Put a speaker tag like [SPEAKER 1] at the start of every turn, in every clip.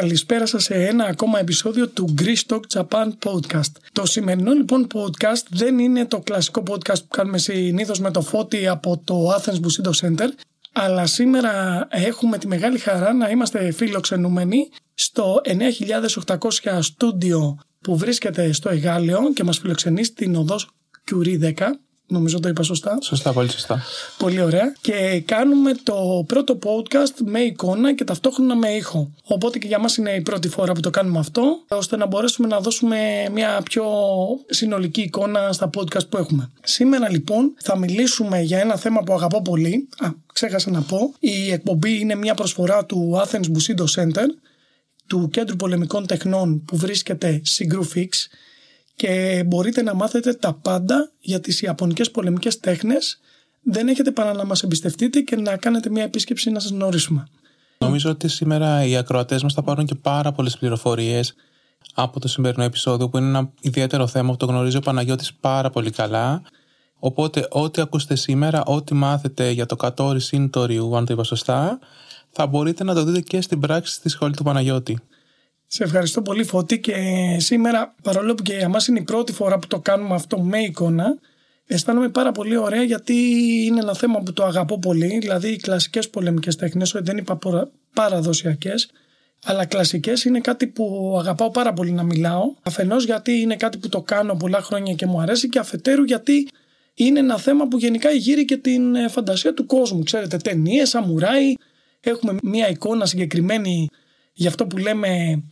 [SPEAKER 1] Καλησπέρα σας σε ένα ακόμα επεισόδιο του Greece Talk Japan Podcast. Το σημερινό λοιπόν podcast δεν είναι το κλασικό podcast που κάνουμε συνήθως με το φώτι από το Athens Bushido Center, αλλά σήμερα έχουμε τη μεγάλη χαρά να είμαστε φιλοξενούμενοι στο 9800 στούντιο που βρίσκεται στο Εγάλεο και μας φιλοξενεί στην οδός Curie 10 Νομίζω το είπα σωστά.
[SPEAKER 2] Σωστά, πολύ σωστά.
[SPEAKER 1] Πολύ ωραία. Και κάνουμε το πρώτο podcast με εικόνα και ταυτόχρονα με ήχο. Οπότε και για μας είναι η πρώτη φορά που το κάνουμε αυτό, ώστε να μπορέσουμε να δώσουμε μια πιο συνολική εικόνα στα podcast που έχουμε. Σήμερα λοιπόν θα μιλήσουμε για ένα θέμα που αγαπώ πολύ. Α, ξέχασα να πω. Η εκπομπή είναι μια προσφορά του Athens Bushido Center, του Κέντρου Πολεμικών Τεχνών που βρίσκεται Sigru Fix και μπορείτε να μάθετε τα πάντα για τις Ιαπωνικές πολεμικές τέχνες. Δεν έχετε παρά να μας εμπιστευτείτε και να κάνετε μια επίσκεψη να σας γνωρίσουμε.
[SPEAKER 2] Νομίζω ότι σήμερα οι ακροατές μας θα πάρουν και πάρα πολλές πληροφορίες από το σημερινό επεισόδιο που είναι ένα ιδιαίτερο θέμα που το γνωρίζει ο Παναγιώτης πάρα πολύ καλά. Οπότε ό,τι ακούσετε σήμερα, ό,τι μάθετε για το κατόρι συν το αν το είπα σωστά, θα μπορείτε να το δείτε και στην πράξη στη σχολή του Παναγιώτη.
[SPEAKER 1] Σε ευχαριστώ πολύ Φώτη και σήμερα παρόλο που και για μας είναι η πρώτη φορά που το κάνουμε αυτό με εικόνα αισθάνομαι πάρα πολύ ωραία γιατί είναι ένα θέμα που το αγαπώ πολύ. Δηλαδή οι κλασικές πολεμικές τέχνες, δεν είπα παραδοσιακές αλλά κλασικές είναι κάτι που αγαπάω πάρα πολύ να μιλάω. Αφενός γιατί είναι κάτι που το κάνω πολλά χρόνια και μου αρέσει και αφετέρου γιατί είναι ένα θέμα που γενικά γύρει και την ε, φαντασία του κόσμου. Ξέρετε ταινίες, σαμουράι. Έχουμε μια εικόνα συγκεκριμένη για αυτό που λέμε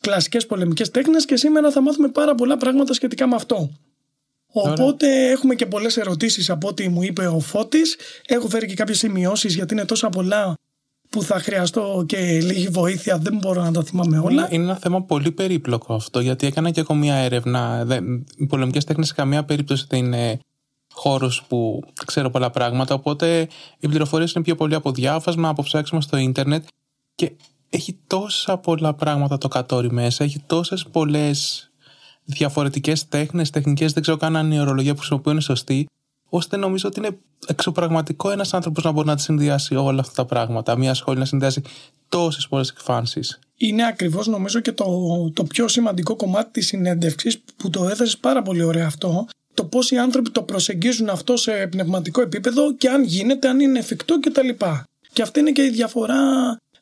[SPEAKER 1] κλασικές πολεμικές τέχνες και σήμερα θα μάθουμε πάρα πολλά πράγματα σχετικά με αυτό. Οπότε έχουμε και πολλές ερωτήσεις από ό,τι μου είπε ο Φώτης. Έχω φέρει και κάποιες σημειώσεις γιατί είναι τόσα πολλά που θα χρειαστώ και λίγη βοήθεια, δεν μπορώ να τα θυμάμαι όλα.
[SPEAKER 2] Είναι ένα θέμα πολύ περίπλοκο αυτό, γιατί έκανα και εγώ μια έρευνα. Οι πολεμικές τέχνες σε καμία περίπτωση δεν είναι χώρος που ξέρω πολλά πράγματα, οπότε οι πληροφορίες είναι πιο πολύ από διάφασμα, από ψάξιμο στο ίντερνετ και έχει τόσα πολλά πράγματα το κατόρι μέσα, έχει τόσες πολλές διαφορετικές τέχνες, τεχνικές, δεν ξέρω καν αν η ορολογία που χρησιμοποιούν είναι σωστή, ώστε νομίζω ότι είναι εξωπραγματικό ένας άνθρωπος να μπορεί να τη συνδυάσει όλα αυτά τα πράγματα, μια σχόλη να συνδυάσει τόσες πολλές εκφάνσεις.
[SPEAKER 1] Είναι ακριβώς νομίζω και το, το πιο σημαντικό κομμάτι της συνέντευξης που το έθεσε πάρα πολύ ωραία αυτό το πώς οι άνθρωποι το προσεγγίζουν αυτό σε πνευματικό επίπεδο και αν γίνεται, αν είναι εφικτό κτλ. Και αυτή είναι και η διαφορά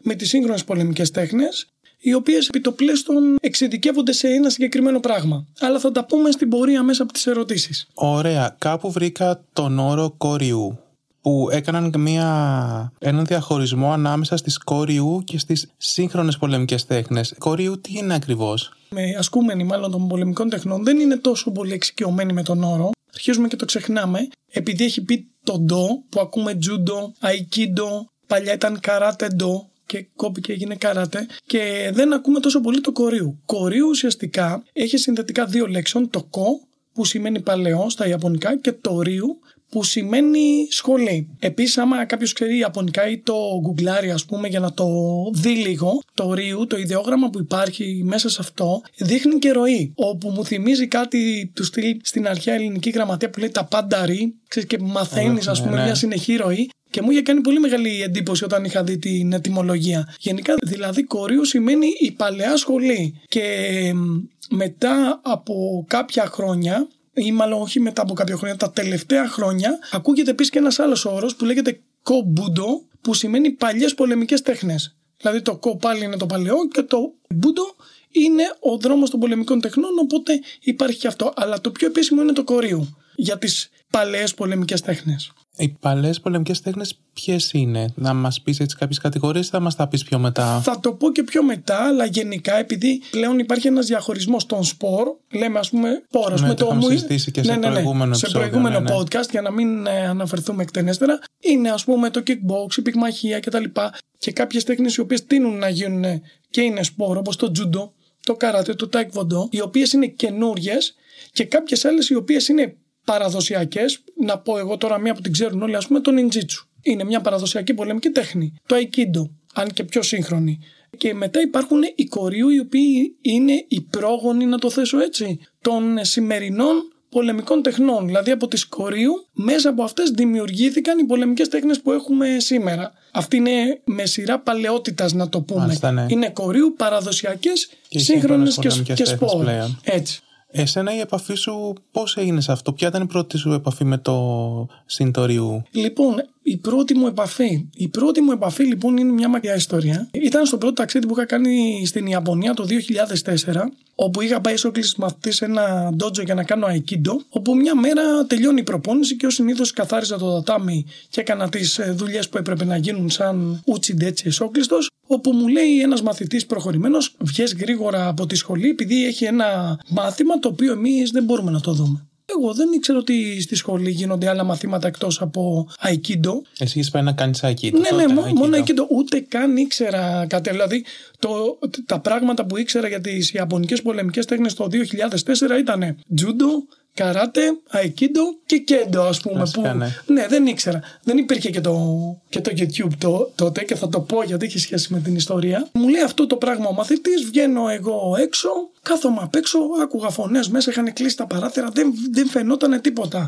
[SPEAKER 1] με τις σύγχρονες πολεμικές τέχνες οι οποίες επιτοπλέστον εξειδικεύονται σε ένα συγκεκριμένο πράγμα. Αλλά θα τα πούμε στην πορεία μέσα από τις ερωτήσεις.
[SPEAKER 2] Ωραία. Κάπου βρήκα τον όρο κοριού που έκαναν μια, έναν διαχωρισμό ανάμεσα στις κοριού και στις σύγχρονες πολεμικές τέχνες. Κοριού τι είναι ακριβώς;
[SPEAKER 1] Με ασκούμενοι μάλλον των πολεμικών τεχνών δεν είναι τόσο πολύ εξοικειωμένοι με τον όρο. Αρχίζουμε και το ξεχνάμε επειδή έχει πει το ντο που ακούμε τζούντο, αϊκίντο, παλιά ήταν καράτε ντο και κόπηκε έγινε καράτε και δεν ακούμε τόσο πολύ το κορίου. Κορίου ουσιαστικά έχει συνδετικά δύο λέξεων, το κο που σημαίνει παλαιό στα Ιαπωνικά και το ρίου που σημαίνει σχολή. Επίσης, άμα κάποιος ξέρει Ιαπωνικά ή το γκουγκλάρει, ας πούμε, για να το δει λίγο, το ρίου, το ιδεόγραμμα που υπάρχει μέσα σε αυτό, δείχνει και ροή. Όπου μου θυμίζει κάτι του στυλ στην αρχαία ελληνική γραμματεία που λέει τα πάντα ρί, ξέρεις και μαθαίνεις, ας πούμε, ναι, ναι. μια συνεχή ροή. Και μου είχε κάνει πολύ μεγάλη εντύπωση όταν είχα δει την ετοιμολογία. Γενικά, δηλαδή, κορίου σημαίνει η παλαιά σχολή. Και μετά από κάποια χρόνια, ή μάλλον όχι μετά από κάποια χρόνια, τα τελευταία χρόνια, ακούγεται επίσης και ένας άλλος όρος που λέγεται κομπούντο, που σημαίνει παλιές πολεμικές τέχνες. Δηλαδή το κο πάλι είναι το παλαιό και το μπούντο είναι ο δρόμος των πολεμικών τεχνών, οπότε υπάρχει και αυτό. Αλλά το πιο επίσημο είναι το κορίου για τις παλαιές πολεμικές τέχνες.
[SPEAKER 2] Οι παλέ πολεμικές τέχνες ποιες είναι, να μας πεις έτσι κάποιες κατηγορίες ή θα μας τα πεις πιο μετά;
[SPEAKER 1] Θα το πω και πιο μετά, αλλά γενικά επειδή πλέον υπάρχει ένας διαχωρισμός των σπορ, λέμε ας πούμε σπορ.
[SPEAKER 2] Ναι, το έχουμε συζητήσει και σε ναι, ναι, ναι, προηγούμενο,
[SPEAKER 1] σε προηγούμενο ναι, ναι. podcast για να μην ε, αναφερθούμε εκτενέστερα. Είναι ας πούμε το kickbox, η πυγμαχία κτλ. Και κάποιες τέχνες οι οποίες τείνουν να γίνουν και είναι σπορ, όπως το judo, το καράτε, το taekwondo, οι οποίες είναι καινούριες και κάποιες άλλες οι οποίες είναι παραδοσιακές, να πω εγώ τώρα μία που την ξέρουν όλοι, ας πούμε, το ninjitsu. Είναι μια παραδοσιακή πολεμική τέχνη. Το aikido, αν και πιο σύγχρονη. Και μετά υπάρχουν οι κορίου οι οποίοι είναι οι πρόγονοι, να το θέσω έτσι, των σημερινών πολεμικών τεχνών. Δηλαδή από τη Σκορίου, μέσα από αυτές δημιουργήθηκαν οι πολεμικές τέχνες που έχουμε σήμερα. Αυτή είναι με σειρά παλαιότητας, να το πούμε.
[SPEAKER 2] Μάλιστα, ναι.
[SPEAKER 1] Είναι Κορίου, παραδοσιακές,
[SPEAKER 2] Και
[SPEAKER 1] σύγχρονες
[SPEAKER 2] σύγχρονες
[SPEAKER 1] και,
[SPEAKER 2] πολεμικές
[SPEAKER 1] και
[SPEAKER 2] τέχνες
[SPEAKER 1] σπόρ.
[SPEAKER 2] πλέον.
[SPEAKER 1] Έτσι.
[SPEAKER 2] Εσένα η επαφή σου πώς έγινε σε αυτό, ποια ήταν η πρώτη σου επαφή με το συντοριού;
[SPEAKER 1] Λοιπόν, η πρώτη μου επαφή. Η πρώτη μου επαφή λοιπόν είναι μια μακριά ιστορία. Ήταν στο πρώτο ταξίδι που είχα κάνει στην Ιαπωνία το 2004, όπου είχα πάει ω μαθητής σε ένα ντότζο για να κάνω aikido, όπου μια μέρα τελειώνει η προπόνηση και ως συνήθως καθάριζα το τατάμι και έκανα τις δουλειές που έπρεπε να γίνουν σαν ούτσιντέτσι εσόκλειστο, όπου μου λέει ένας μαθητής προχωρημένος, βγες γρήγορα από τη σχολή, επειδή έχει ένα μάθημα το οποίο εμείς δεν μπορούμε να το δούμε. Εγώ δεν ήξερα ότι στη σχολή γίνονται άλλα μαθήματα εκτός από Aikido.
[SPEAKER 2] Εσύ είσαι πάει να κάνεις aikido.
[SPEAKER 1] Ναι,
[SPEAKER 2] τότε,
[SPEAKER 1] ναι, μό-
[SPEAKER 2] aikido.
[SPEAKER 1] μόνο Aikido. Ούτε καν ήξερα κάτι. Δηλαδή, το, τα πράγματα που ήξερα για τις Ιαπωνικές πολεμικές τέχνες το 2004 ήταν τζούντο, καράτε, aikido και κέντο, ας πούμε.
[SPEAKER 2] Κλασικά,
[SPEAKER 1] που,
[SPEAKER 2] ναι.
[SPEAKER 1] δεν ήξερα. Δεν υπήρχε και το, και το YouTube το, τότε και θα το πω γιατί έχει σχέση με την ιστορία. Μου λέει αυτό το πράγμα ο μαθητής, βγαίνω εγώ έξω, κάθομαι απ' έξω, άκουγα φωνές μέσα, είχαν κλείσει τα παράθυρα, δεν, δεν φαινόταν τίποτα.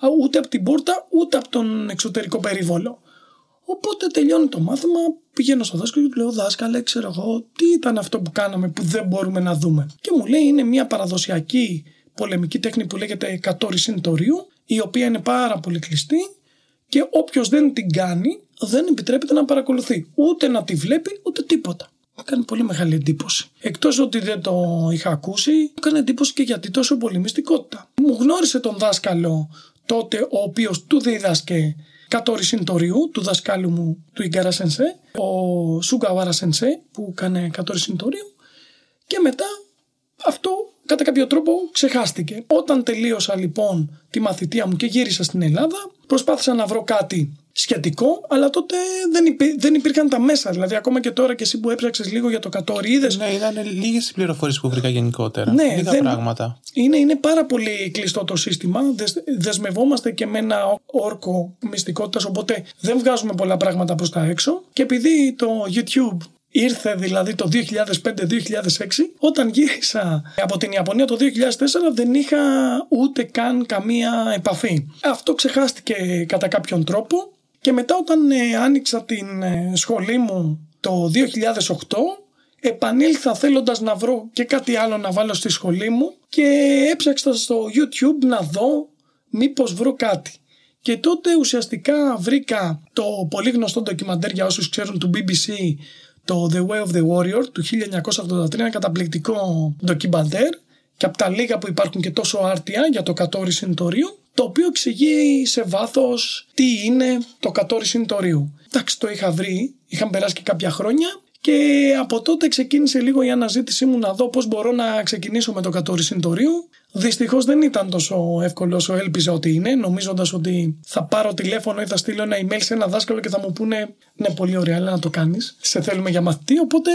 [SPEAKER 1] Α, Ούτε από την πόρτα, ούτε από τον εξωτερικό περίβολο. Οπότε τελειώνει το μάθημα, πηγαίνω στο δάσκαλο και του λέω: Δάσκαλε, ξέρω εγώ, τι ήταν αυτό που κάναμε που δεν μπορούμε να δούμε. Και μου λέει: Είναι μια παραδοσιακή πολεμική τέχνη που λέγεται Κατόρι Συντορίου, η οποία είναι πάρα πολύ κλειστή και όποιος δεν την κάνει δεν επιτρέπεται να παρακολουθεί. Ούτε να τη βλέπει, ούτε τίποτα. Μου έκανε πολύ μεγάλη εντύπωση. Εκτός ότι δεν το είχα ακούσει, μου έκανε εντύπωση και γιατί τόσο πολύ μυστικότητα. Μου γνώρισε τον δάσκαλο τότε, ο οποίος του δίδασκε Κατόρι Συντοριού, του δασκάλου μου του Ιγκάρα Σενσέ, ο Σουγκαβάρα Σενσέ, που έκανε Κατόρι Συντορίου, και μετά αυτό κατά κάποιο τρόπο ξεχάστηκε. Όταν τελείωσα λοιπόν τη μαθητεία μου και γύρισα στην Ελλάδα, προσπάθησα να βρω κάτι σχετικό, αλλά τότε δεν, υπή- δεν υπήρχαν τα μέσα. Δηλαδή, ακόμα και τώρα και εσύ που έψαξες λίγο για το κατόρι, είδε.
[SPEAKER 2] Ναι, ήταν λίγες οι πληροφορίες που βρήκα γενικότερα.
[SPEAKER 1] Ναι,
[SPEAKER 2] Λίγα
[SPEAKER 1] δεν-
[SPEAKER 2] πράγματα.
[SPEAKER 1] Είναι, είναι πάρα πολύ κλειστό το σύστημα. Δεσ- Δεσμευόμαστε και με ένα όρκο μυστικότητας, οπότε δεν βγάζουμε πολλά πράγματα προς τα έξω. Και επειδή το YouTube ήρθε δηλαδή το 2005-2006, όταν γύρισα από την Ιαπωνία το 2004 δεν είχα ούτε καν καμία επαφή. Αυτό ξεχάστηκε κατά κάποιον τρόπο και μετά όταν ε, άνοιξα την ε, σχολή μου το 2008 επανήλθα θέλοντας να βρω και κάτι άλλο να βάλω στη σχολή μου και έψαξα στο YouTube να δω μήπως βρω κάτι. Και τότε ουσιαστικά βρήκα το πολύ γνωστό ντοκιμαντέρ για όσους ξέρουν του BBC το The Way of the Warrior του 1983, ένα καταπληκτικό ντοκιμαντέρ και από τα λίγα που υπάρχουν και τόσο άρτια για το κατόρι συνητορίου το οποίο εξηγεί σε βάθος τι είναι το κατόρι συνητορίου. Εντάξει, το είχα βρει, είχαν περάσει και κάποια χρόνια και από τότε ξεκίνησε λίγο η αναζήτησή μου να δω πώς μπορώ να ξεκινήσω με το κατόρι συνητορίου. Δυστυχώς δεν ήταν τόσο εύκολος όσο έλπιζα ότι είναι, νομίζοντας ότι θα πάρω τηλέφωνο ή θα στείλω ένα email σε ένα δάσκαλο και θα μου πούνε ναι πολύ ωραία, αλλά να το κάνεις, σε θέλουμε για μαθητή. Οπότε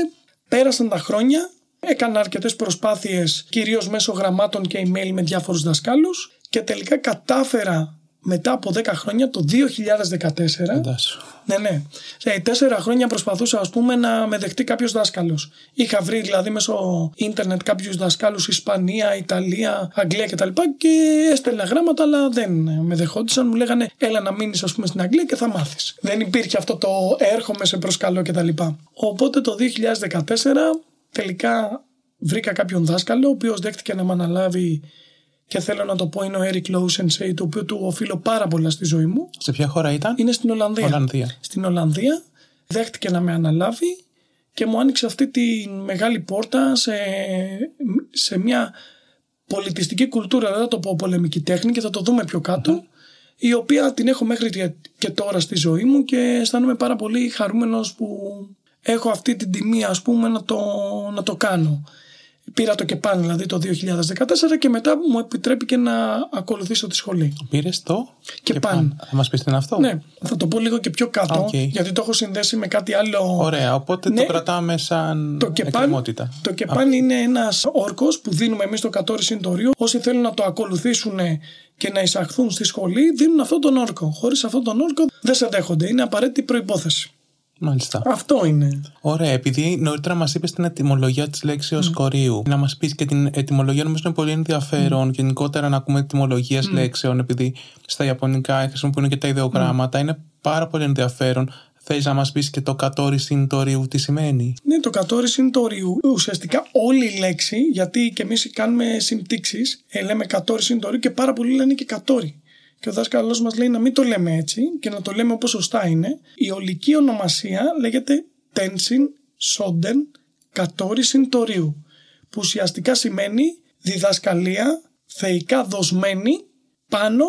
[SPEAKER 1] πέρασαν τα χρόνια, έκανα αρκετές προσπάθειες κυρίως μέσω γραμμάτων και email με διάφορους δασκάλους και τελικά κατάφερα μετά από 10 χρόνια το 2014
[SPEAKER 2] Φαντάσου.
[SPEAKER 1] ναι, ναι. Σε τέσσερα χρόνια προσπαθούσα, ας πούμε, να με δεχτεί κάποιος δάσκαλος. Είχα βρει δηλαδή μέσω ίντερνετ κάποιους δασκάλους Ισπανία, Ιταλία, Αγγλία κτλ. Και έστελνα γράμματα, αλλά δεν με δεχόντουσαν. Μου λέγανε, έλα να μείνεις, ας πούμε, στην Αγγλία και θα μάθεις. Δεν υπήρχε αυτό το έρχομαι σε προσκαλώ κτλ. Οπότε το 2014 τελικά βρήκα κάποιον δάσκαλο, ο οποίος δέχτηκε να με αναλάβει και θέλω να το πω είναι ο Eric Lowe Sensei, το οποίο του οφείλω πάρα πολλά στη ζωή μου.
[SPEAKER 2] Σε ποια χώρα ήταν;
[SPEAKER 1] Είναι στην Ολλανδία.
[SPEAKER 2] Ολλανδία.
[SPEAKER 1] Στην Ολλανδία δέχτηκε να με αναλάβει και μου άνοιξε αυτή τη μεγάλη πόρτα σε, σε μια πολιτιστική κουλτούρα, δεν θα το πω πολεμική τέχνη και θα το δούμε πιο κατω η οποία την έχω μέχρι και- και τώρα στη ζωή μου και αισθάνομαι πάρα πολύ χαρούμενος που έχω αυτή την τιμή ας πούμε να το, να το κάνω. Πήρα το ΚΕΠΑΝ δηλαδή το 2014 και μετά μου επιτρέπει και να ακολουθήσω τη σχολή.
[SPEAKER 2] Πήρες το.
[SPEAKER 1] Keppan.
[SPEAKER 2] Θα μας πεις τι είναι αυτό;
[SPEAKER 1] Ναι, θα το πω λίγο και πιο κάτω,
[SPEAKER 2] Οκ.
[SPEAKER 1] γιατί το έχω συνδέσει με κάτι άλλο.
[SPEAKER 2] Ωραία, οπότε
[SPEAKER 1] Ναι.
[SPEAKER 2] το κρατάμε σαν
[SPEAKER 1] Το keppan,
[SPEAKER 2] εκκρεμότητα.
[SPEAKER 1] το keppan είναι ένας όρκος που δίνουμε εμείς στο Katori Shinto-ryu. Όσοι θέλουν να το ακολουθήσουν και να εισαχθούν στη σχολή, δίνουν αυτόν τον όρκο. Χωρίς αυτόν τον όρκο δεν σε δέχονται. Είναι απαραίτητη προϋπόθεση.
[SPEAKER 2] Μάλιστα.
[SPEAKER 1] Αυτό είναι.
[SPEAKER 2] Ωραία, επειδή νωρίτερα μας είπες την ετυμολογία της λέξης koryu, να μας πεις και την ετυμολογία, νομίζω είναι πολύ ενδιαφέρον γενικότερα να ακούμε ετυμολογίες λέξεων, επειδή στα Ιαπωνικά χρησιμοποιούν και τα ιδεογράμματα. Είναι πάρα πολύ ενδιαφέρον. Θέλει να μας πεις και το κατόρι συντορίου τι σημαίνει;
[SPEAKER 1] Ναι, το κατόρι συντορίου. Ουσιαστικά όλη η λέξη, γιατί και εμείς κάνουμε συμπτύξεις, ε, λέμε κατόρι συντορίου και πάρα πολλοί λένε και κατόρι. Και ο δάσκαλός μας λέει να μην το λέμε έτσι και να το λέμε όπως σωστά είναι. Η ολική ονομασία λέγεται τένσιν σόντεν κατόρι συντορίου. Που ουσιαστικά σημαίνει διδασκαλία θεϊκά δοσμένη πάνω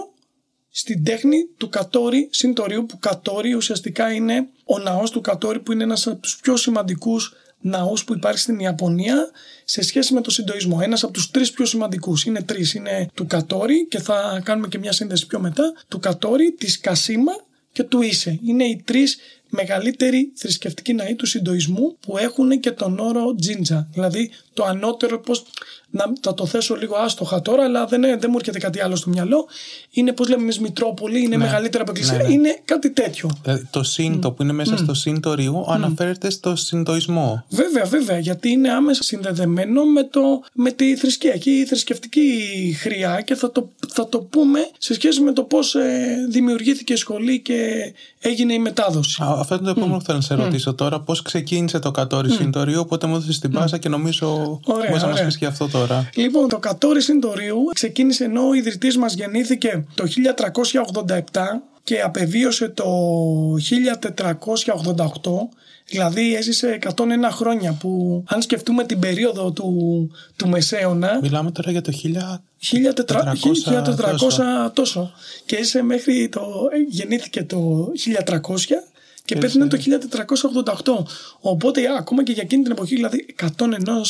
[SPEAKER 1] στην τέχνη του Κατόρι Συντορίου που Κατόρι ουσιαστικά είναι ο ναός του Κατόρι που είναι ένας από τους πιο σημαντικούς ναούς που υπάρχει στην Ιαπωνία σε σχέση με το συντοισμό. Ένας από τους τρεις πιο σημαντικούς. Είναι τρεις. Είναι του Κατόρι και θα κάνουμε και μια σύνδεση πιο μετά. Του Κατόρι, της Κασίμα και του Ίσε. Είναι οι τρεις μεγαλύτεροι θρησκευτικοί ναοί του συντοισμού που έχουν και τον όρο τζίντζα. Δηλαδή το ανώτερο, πώς, να, θα το θέσω λίγο άστοχα τώρα, αλλά δεν, δεν μου έρχεται κάτι άλλο στο μυαλό. Είναι πώς λέμε εμείς Μητρόπολη, είναι ναι. μεγαλύτερα από εκκλησία. Ναι, ναι. Είναι κάτι τέτοιο.
[SPEAKER 2] Δηλαδή, το σύντο που είναι μέσα mm. στο σύντο ρίου mm. αναφέρεται στο συντοισμό.
[SPEAKER 1] Βέβαια, βέβαια, γιατί είναι άμεσα συνδεδεμένο με, το, με τη θρησκεία. Εκεί η θρησκευτική χρειά και θα το, θα το πούμε σε σχέση με το πώς ε, δημιουργήθηκε η σχολή και έγινε η μετάδοση.
[SPEAKER 2] Α, αυτό είναι το επόμενο που θέλω να σε ρωτήσω τώρα. Πώς ξεκίνησε το κατόρι mm. ρίου, οπότε μου έδωσες την πάσα και νομίζω μπορείς να μας πεις και αυτό τώρα.
[SPEAKER 1] Λοιπόν, το κατόρι συντορίου ξεκίνησε ενώ ο ιδρυτής μας γεννήθηκε το 1387 και απεβίωσε το 1488 Δηλαδή έζησε 101 χρόνια που αν σκεφτούμε την περίοδο του, του Μεσαίωνα
[SPEAKER 2] Μιλάμε τώρα για το
[SPEAKER 1] 1400, 1400 τόσο. Και έζησε μέχρι το... γεννήθηκε το 1300 και πέθανε το 1488. Οπότε ακόμα και για εκείνη την εποχή, δηλαδή 101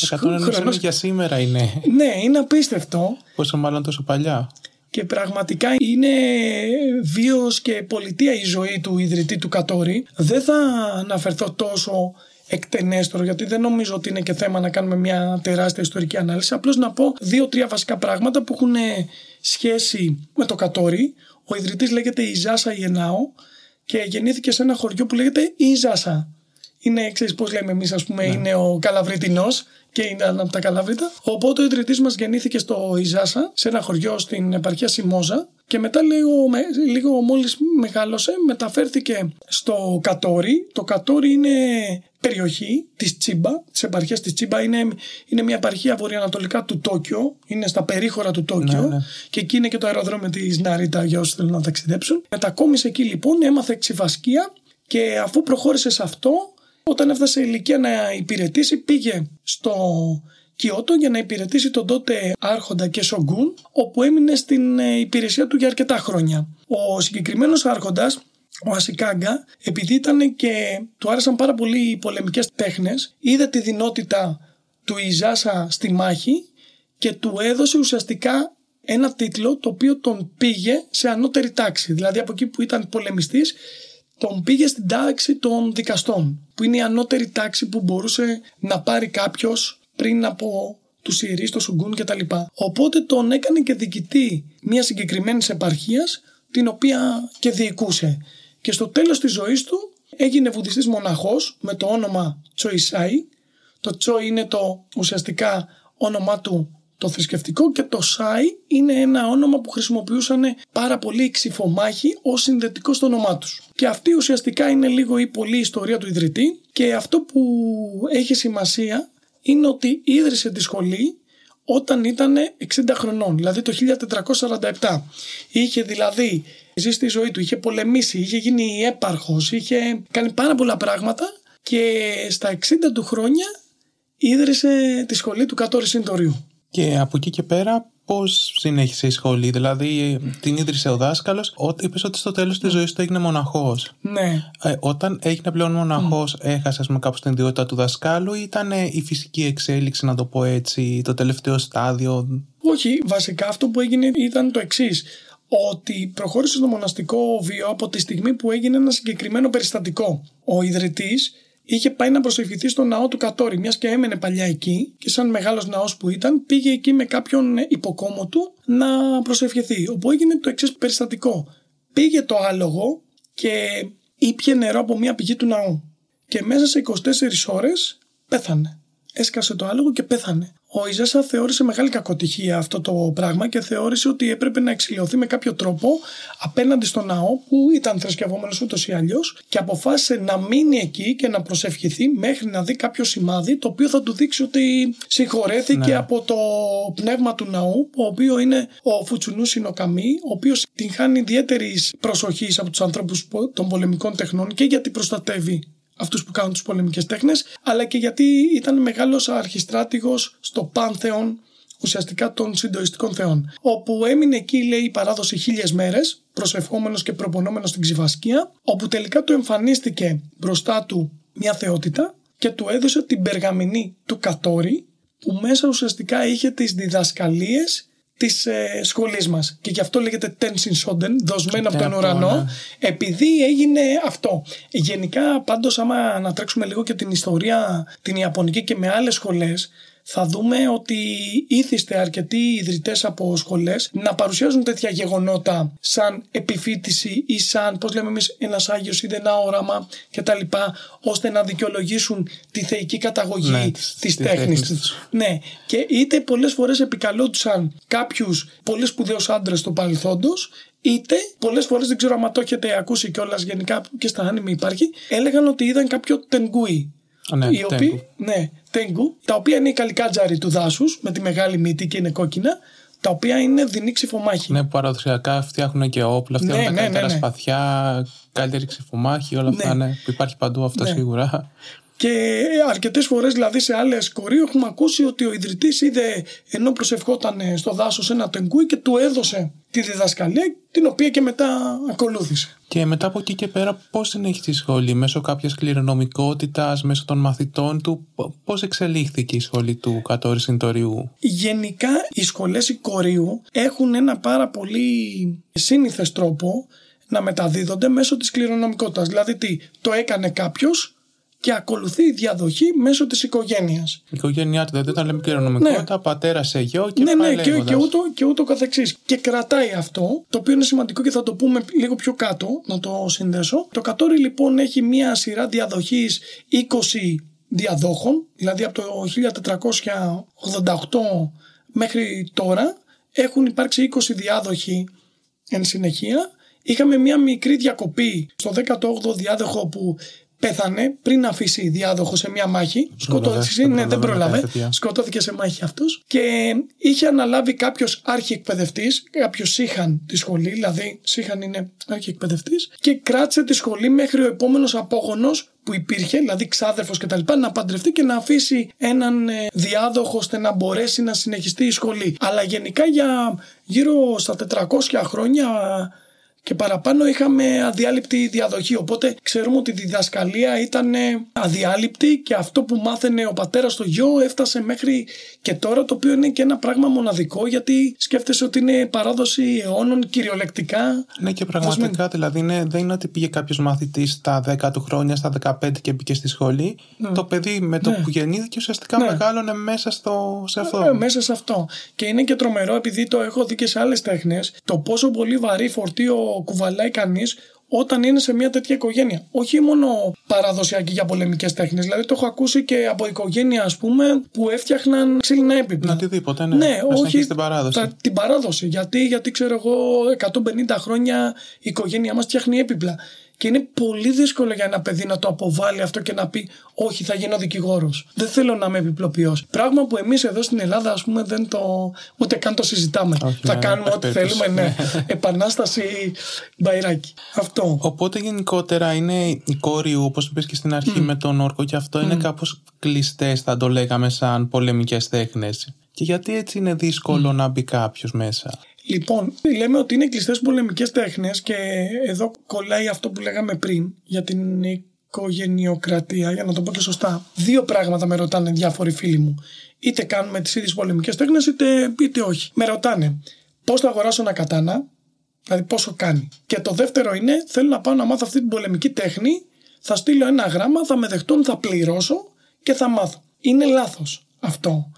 [SPEAKER 2] χρόνος... για σήμερα είναι.
[SPEAKER 1] Ναι, είναι απίστευτο.
[SPEAKER 2] Πόσο μάλλον τόσο παλιά.
[SPEAKER 1] Και πραγματικά είναι βίος και πολιτεία η ζωή του ιδρυτή του Κατόρη. Δεν θα αναφερθώ τόσο εκτενέστερο, γιατί δεν νομίζω ότι είναι και θέμα να κάνουμε μια τεράστια ιστορική ανάλυση. Απλώς να πω δύο-τρία βασικά πράγματα που έχουν σχέση με το Κατόρι. Ο ιδρυτής λέγεται Ιζάσα Ιενάο και γεννήθηκε σε ένα χωριό που λέγεται Ιζάσα. Είναι, ξέρεις πώς λέμε εμείς, ας πούμε, ναι. είναι ο Καλαβρίτινο και είναι από τα Καλαβρίτα. Οπότε ο ιδρυτής μας γεννήθηκε στο Ιζάσα, σε ένα χωριό στην επαρχία Σιμόζα. Και μετά λίγο, λίγο μόλις μεγάλωσε, μεταφέρθηκε στο Κατόρι. Το Κατόρι είναι περιοχή της Τσίμπα, της επαρχίας της Τσίμπα. Είναι, είναι μια επαρχία βορειοανατολικά του Τόκιο, είναι στα περίχωρα του Τόκιο. Ναι, ναι. Και εκεί είναι και το αεροδρόμιο της Ναρίτα για όσους θέλουν να ταξιδέψουν. Μετακόμισε εκεί λοιπόν, έμαθε ξυφασκία και αφού προχώρησε σε αυτό, όταν έφτασε η ηλικία να υπηρετήσει, πήγε στο Κιώτο για να υπηρετήσει τον τότε άρχοντα και Σογκούν, όπου έμεινε στην ε, υπηρεσία του για αρκετά χρόνια. Ο συγκεκριμένος άρχοντας, ο Ασικάγκα, επειδή ήταν και του άρεσαν πάρα πολύ οι πολεμικές τέχνες, είδε τη δυνότητα του Ιζάσα στη μάχη και του έδωσε ουσιαστικά ένα τίτλο το οποίο τον πήγε σε ανώτερη τάξη. Δηλαδή από εκεί που ήταν πολεμιστής τον πήγε στην τάξη των δικαστών, που είναι η ανώτερη τάξη που μπορούσε να πάρει κάποιος πριν από τους Ιερείς, το Σουγκούν κτλ. Οπότε τον έκανε και διοικητή μιας συγκεκριμένης επαρχίας, την οποία και διοικούσε. Και στο τέλος της ζωής του έγινε βουδιστής μοναχός με το όνομα Τσοϊσάι. Το Τσο είναι το ουσιαστικά όνομά του το θρησκευτικό και το Σάι είναι ένα όνομα που χρησιμοποιούσαν πάρα πολύ οι ξυφομάχοι ως συνδετικό στο όνομά τους. Και αυτή ουσιαστικά είναι λίγο η πολλή ιστορία του ιδρυτή και αυτό που έχει σημασία είναι ότι ίδρυσε τη σχολή όταν ήταν 60 χρονών, δηλαδή το 1447. Είχε δηλαδή ζήσει τη ζωή του, είχε πολεμήσει, είχε γίνει έπαρχος, είχε κάνει πάρα πολλά πράγματα και στα 60 του χρόνια ίδρυσε τη σχολή του Κατόρι Συντορίου.
[SPEAKER 2] Και από εκεί και πέρα πώς συνέχισε η σχολή, δηλαδή την ίδρυσε ο δάσκαλος. Είπες ότι στο τέλος της ζωής του έγινε μοναχός.
[SPEAKER 1] Ναι.
[SPEAKER 2] Ε, όταν έγινε πλέον μοναχός, mm. έχασες με κάπω την ιδιότητα του δασκάλου, ή ήταν η φυσική εξέλιξη, να το πω έτσι, το τελευταίο στάδιο;
[SPEAKER 1] Όχι, βασικά αυτό που έγινε ήταν το εξής. Ότι προχώρησε στο μοναστικό βίο από τη στιγμή που έγινε ένα συγκεκριμένο περιστατικό. Ο ιδρυτής είχε πάει να προσευχηθεί στο ναό του Κατόρι, μιας και έμενε παλιά εκεί και σαν μεγάλος ναός που ήταν, πήγε εκεί με κάποιον υποκόμο του να προσευχηθεί. Όπου έγινε το εξής περιστατικό. Πήγε το άλογο και ήπια νερό από μια πηγή του ναού. και μέσα σε 24 ώρες πέθανε. Έσκασε το άλογο και πέθανε. Ο Ιζέσα θεώρησε μεγάλη κακοτυχία αυτό το πράγμα και θεώρησε ότι έπρεπε να εξηλαιωθεί με κάποιο τρόπο απέναντι στο ναό που ήταν θρησκευόμενος ούτως ή αλλιώς και αποφάσισε να μείνει εκεί και να προσευχηθεί μέχρι να δει κάποιο σημάδι το οποίο θα του δείξει ότι συγχωρέθηκε
[SPEAKER 2] Ναι.
[SPEAKER 1] από το πνεύμα του ναού, ο οποίος είναι ο Φουτσουνούς Σινοκαμή, ο οποίος την χάνει ιδιαίτερης προσοχής από τους ανθρώπους των πολεμικών τεχνών και γιατί προστατεύει αυτούς που κάνουν τις πολεμικές τέχνες, αλλά και γιατί ήταν μεγάλος αρχιστράτηγος στο πάνθεον ουσιαστικά των συντοιστικών θεών. Όπου έμεινε εκεί, λέει, η παράδοση χίλιες μέρες, προσευχόμενος και προπονόμενος στην Ξηβασκία, όπου τελικά του εμφανίστηκε μπροστά του μια θεότητα και του έδωσε την περγαμηνή του Κατόρι, που μέσα ουσιαστικά είχε τις διδασκαλίες της ε, σχολής μας. Και γι' αυτό λέγεται Tenshin Shoden, δοσμένα από
[SPEAKER 2] Και
[SPEAKER 1] τον
[SPEAKER 2] αυτό,
[SPEAKER 1] ουρανό,
[SPEAKER 2] ναι.
[SPEAKER 1] επειδή έγινε αυτό. Γενικά, πάντως, άμα ανατρέξουμε λίγο και την ιστορία την Ιαπωνική και με άλλες σχολές, θα δούμε ότι ήθιστε αρκετοί ιδρυτές από σχολές να παρουσιάζουν τέτοια γεγονότα σαν επιφύτηση ή σαν, πώς λέμε εμείς, ένας Άγιος είδε ένα όραμα κτλ. ώστε να δικαιολογήσουν τη θεϊκή καταγωγή
[SPEAKER 2] Ναι,
[SPEAKER 1] της,
[SPEAKER 2] της
[SPEAKER 1] τέχνης
[SPEAKER 2] τέχνης
[SPEAKER 1] τους.
[SPEAKER 2] τους.
[SPEAKER 1] Ναι, και είτε πολλές φορές επικαλούντουσαν κάποιους πολύ σπουδαίους άντρες του παρελθόντος, είτε πολλές φορές δεν ξέρω αν το έχετε ακούσει κιόλας γενικά και στα άνιμη υπάρχει, έλεγαν ότι είδαν κάποιο τενγκούι.
[SPEAKER 2] Α, ναι,
[SPEAKER 1] οι
[SPEAKER 2] τέγκου.
[SPEAKER 1] οποίοι, ναι, τέγκου, τα οποία είναι οι καλικάτζαροι του δάσους με τη μεγάλη μύτη και είναι κόκκινα, τα οποία είναι δεινή ξυφομάχη.
[SPEAKER 2] Ναι, που παραδοσιακά φτιάχνουν και όπλα, φτιάχνουν
[SPEAKER 1] Ναι,
[SPEAKER 2] τα
[SPEAKER 1] ναι,
[SPEAKER 2] καλύτερα
[SPEAKER 1] ναι, ναι.
[SPEAKER 2] σπαθιά, καλύτερη ξυφομάχη, όλα αυτά.
[SPEAKER 1] Ναι.
[SPEAKER 2] Ναι. που υπάρχει παντού αυτό
[SPEAKER 1] Ναι.
[SPEAKER 2] σίγουρα.
[SPEAKER 1] Και αρκετές φορές δηλαδή σε άλλες κορεί έχουμε ακούσει ότι ο ιδρυτής είδε ενώ προσευχόταν στο δάσος ένα τεγκούι και του έδωσε τη διδασκαλία την οποία και μετά ακολούθησε.
[SPEAKER 2] Και μετά από εκεί και πέρα, πώς συνέχισε η σχολή, μέσω κάποιας κληρονομικότητας, μέσω των μαθητών του, πώς εξελίχθηκε η σχολή του Κατόρι Συντοριού;
[SPEAKER 1] Γενικά οι σχολές οικορίου έχουν ένα πάρα πολύ σύνηθες τρόπο να μεταδίδονται μέσω της κληρονομικότητας. Δηλαδή τι, το έκανε κάποιος και ακολουθεί η διαδοχή μέσω της οικογένειας.
[SPEAKER 2] Η οικογένειά του, δηλαδή, όταν λέμε κληρονομικότητα, πατέρα σε γιο και
[SPEAKER 1] ναι,
[SPEAKER 2] πάει
[SPEAKER 1] ναι, και,
[SPEAKER 2] λέγοντας.
[SPEAKER 1] και, ούτω, και ούτω καθεξής. Και κρατάει αυτό, το οποίο είναι σημαντικό και θα το πούμε λίγο πιο κάτω, να το συνδέσω. Το Κατόρι λοιπόν έχει μία σειρά διαδοχής 20 διαδόχων, δηλαδή από το 1488 μέχρι τώρα έχουν υπάρξει 20 διάδοχοι εν συνεχεία. Είχαμε μία μικρή διακοπή στο 18ο διάδοχο που πέθανε πριν αφήσει διάδοχο σε μία μάχη. Σκοτώθηκε,
[SPEAKER 2] δεν
[SPEAKER 1] ναι, δεν
[SPEAKER 2] προλάβαμε
[SPEAKER 1] πρόλαβε.
[SPEAKER 2] τέτοια.
[SPEAKER 1] Σκοτώθηκε σε μάχη αυτός. Και είχε αναλάβει κάποιος αρχιεκπαιδευτής, κάποιος Σύχαν τη σχολή, δηλαδή Σύχαν είναι αρχιεκπαιδευτής, και κράτησε τη σχολή μέχρι ο επόμενος απόγονος που υπήρχε, δηλαδή ξάδερφος κτλ., να παντρευτεί και να αφήσει έναν ε, διάδοχο ώστε να μπορέσει να συνεχιστεί η σχολή. Αλλά γενικά για γύρω στα 400 χρόνια και παραπάνω είχαμε αδιάλειπτη διαδοχή. Οπότε ξέρουμε ότι η διδασκαλία ήταν ε, αδιάλειπτη και αυτό που μάθαινε ο πατέρας στο γιο έφτασε μέχρι και τώρα, το οποίο είναι και ένα πράγμα μοναδικό γιατί σκέφτεσαι ότι είναι παράδοση αιώνων κυριολεκτικά.
[SPEAKER 2] Ναι, και πραγματικά δηλαδή είναι, δεν είναι ότι πήγε κάποιος μαθητής στα 10 του χρόνια, στα 15 και μπήκε στη σχολή. Το παιδί με το
[SPEAKER 1] Ναι.
[SPEAKER 2] που γεννήθηκε ουσιαστικά
[SPEAKER 1] Ναι.
[SPEAKER 2] μεγάλωνε μέσα στο, σε αυτό.
[SPEAKER 1] Ε, μέσα σε αυτό. Και είναι και τρομερό επειδή το έχω δει και σε άλλες τέχνες το πόσο πολύ βαρύ φορτίο κουβαλάει κανείς όταν είναι σε μια τέτοια οικογένεια. Όχι μόνο παραδοσιακή για πολεμικές τέχνες. Δηλαδή το έχω ακούσει και από οικογένεια, ας πούμε, που έφτιαχναν ξύλινα έπιπλα.
[SPEAKER 2] Οτιδήποτε, ναι.
[SPEAKER 1] Ναι,
[SPEAKER 2] Να
[SPEAKER 1] όχι
[SPEAKER 2] συνεχίσει την παράδοση.
[SPEAKER 1] τα- την παράδοση. Γιατί, γιατί ξέρω εγώ, 150 χρόνια η οικογένειά μας φτιάχνει έπιπλα. Και είναι πολύ δύσκολο για ένα παιδί να το αποβάλει αυτό και να πει Όχι, θα γίνω δικηγόρος. Δεν θέλω να είμαι επιπλοποιός. Πράγμα που εμείς εδώ στην Ελλάδα, ας πούμε, δεν το. ούτε καν το συζητάμε.
[SPEAKER 2] Όχι,
[SPEAKER 1] θα
[SPEAKER 2] ναι,
[SPEAKER 1] κάνουμε
[SPEAKER 2] υπάρχει
[SPEAKER 1] ό,τι
[SPEAKER 2] περίπτωση.
[SPEAKER 1] θέλουμε. Ναι. Επανάσταση μπαϊράκι. Αυτό.
[SPEAKER 2] Οπότε γενικότερα είναι η κόρη, όπως είπες και στην αρχή με τον όρκο, και αυτό είναι κάπως κλειστές, θα το λέγαμε, σαν πολεμικές τέχνες. Και γιατί έτσι είναι δύσκολο να μπει κάποιος μέσα;
[SPEAKER 1] Λοιπόν, λέμε ότι είναι κλειστές πολεμικές τέχνες και εδώ κολλάει αυτό που λέγαμε πριν για την οικογενειοκρατία, για να το πω και σωστά. Δύο πράγματα με ρωτάνε διάφοροι φίλοι μου. Είτε κάνουμε τις ίδιες πολεμικές τέχνες, είτε, είτε όχι. Με ρωτάνε πώς θα αγοράσω ένα κατάνα, δηλαδή πόσο κάνει. Και το δεύτερο είναι, θέλω να πάω να μάθω αυτή την πολεμική τέχνη, θα στείλω ένα γράμμα, θα με δεχτούν, θα πληρώσω και θα μάθω. Είναι λάθος αυτό.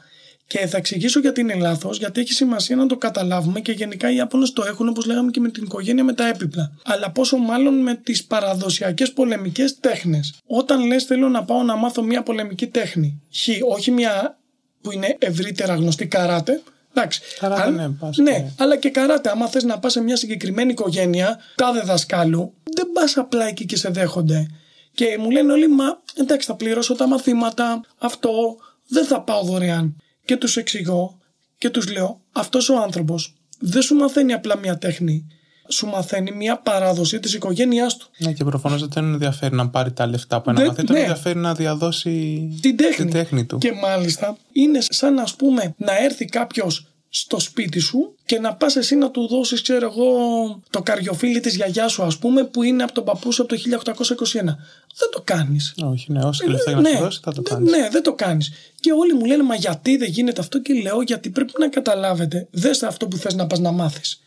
[SPEAKER 1] Και θα εξηγήσω γιατί είναι λάθος, γιατί έχει σημασία να το καταλάβουμε και γενικά οι Ιάπωνες το έχουν, όπως λέγαμε και με την οικογένεια με τα έπιπλα. Αλλά πόσο μάλλον με τις παραδοσιακές πολεμικές τέχνες. Όταν λες, θέλω να πάω να μάθω μια πολεμική τέχνη, χ, όχι μια που είναι ευρύτερα γνωστή καράτε, Εντάξει.
[SPEAKER 2] Καράτε, ναι, πας,
[SPEAKER 1] ναι,
[SPEAKER 2] ναι.
[SPEAKER 1] αλλά και καράτε. Άμα θες να πας σε μια συγκεκριμένη οικογένεια, τάδε δασκάλου, δεν πας απλά εκεί και σε δέχονται. Και μου λένε όλοι, μα εντάξει, θα πληρώσω τα μαθήματα, αυτό δεν θα πάω δωρεάν. Και τους εξηγώ και τους λέω, αυτός ο άνθρωπος δεν σου μαθαίνει απλά μια τέχνη. Σου μαθαίνει μια παράδοση της οικογένειάς του.
[SPEAKER 2] Ναι, και προφανώς δεν τον ενδιαφέρει να πάρει τα λεφτά από ένα
[SPEAKER 1] Δεν-
[SPEAKER 2] μαθήτη, τον
[SPEAKER 1] ναι.
[SPEAKER 2] ενδιαφέρει να διαδώσει
[SPEAKER 1] την τέχνη.
[SPEAKER 2] τέχνη του.
[SPEAKER 1] Και μάλιστα είναι σαν να πούμε να έρθει κάποιος στο σπίτι σου και να πας εσύ να του δώσεις ξέρω εγώ το καριοφίλι της γιαγιάς σου ας πούμε που είναι από τον παππού σου από το 1821 δεν το κάνεις
[SPEAKER 2] Όχι, ναι, όσα λεφτά για να σου δώσεις θα το
[SPEAKER 1] δεν-
[SPEAKER 2] κάνεις.
[SPEAKER 1] ναι, δεν το κάνεις. Και όλοι μου λένε, μα γιατί δεν γίνεται αυτό και λέω γιατί πρέπει να καταλάβετε. Δες αυτό που θες να πας να μάθεις.